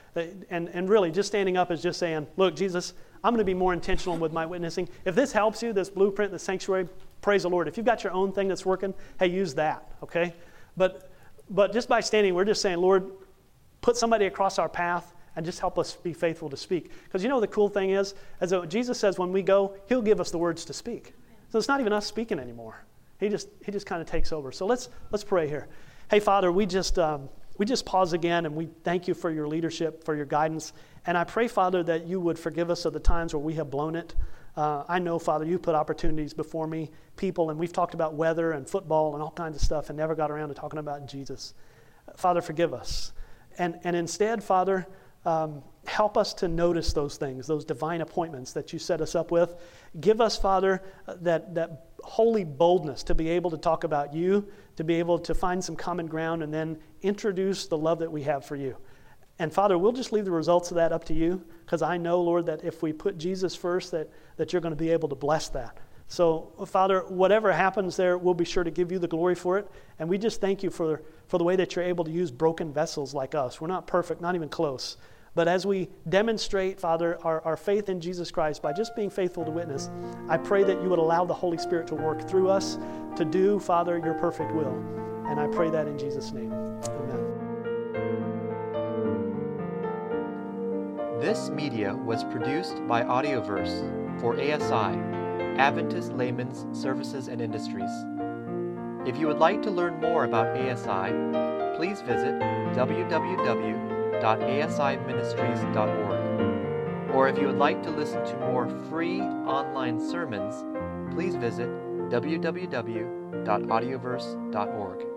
And, and really, just standing up is just saying, Look, Jesus, I'm going to be more intentional with my witnessing. If this helps you, this blueprint, the sanctuary, praise the Lord. If you've got your own thing that's working, hey, use that, okay? But, but just by standing, we're just saying, Lord, put somebody across our path and just help us be faithful to speak. Because you know the cool thing is, as Jesus says, when we go, He'll give us the words to speak. So it's not even us speaking anymore. He just He just kind of takes over. So let's let's pray here. Hey Father, we just um, we just pause again and we thank you for your leadership, for your guidance, and I pray, Father, that you would forgive us of the times where we have blown it. Uh, I know, Father, you put opportunities before me, people, and we've talked about weather and football and all kinds of stuff, and never got around to talking about Jesus. Father, forgive us, and and instead, Father um, help us to notice those things, those divine appointments that you set us up with. Give us, Father, uh, that, that holy boldness to be able to talk about you, to be able to find some common ground, and then introduce the love that we have for you. And Father, we'll just leave the results of that up to you, because I know, Lord, that if we put Jesus first, that, that you're going to be able to bless that. So, Father, whatever happens there, we'll be sure to give you the glory for it. And we just thank you for, for the way that you're able to use broken vessels like us. We're not perfect, not even close. But as we demonstrate, Father, our, our faith in Jesus Christ by just being faithful to witness, I pray that you would allow the Holy Spirit to work through us to do, Father, your perfect will. And I pray that in Jesus' name. Amen. This media was produced by Audioverse for ASI, Adventist Laymen's Services and Industries. If you would like to learn more about ASI, please visit www www.asiministries.org. Or if you would like to listen to more free online sermons, please visit www.audioverse.org.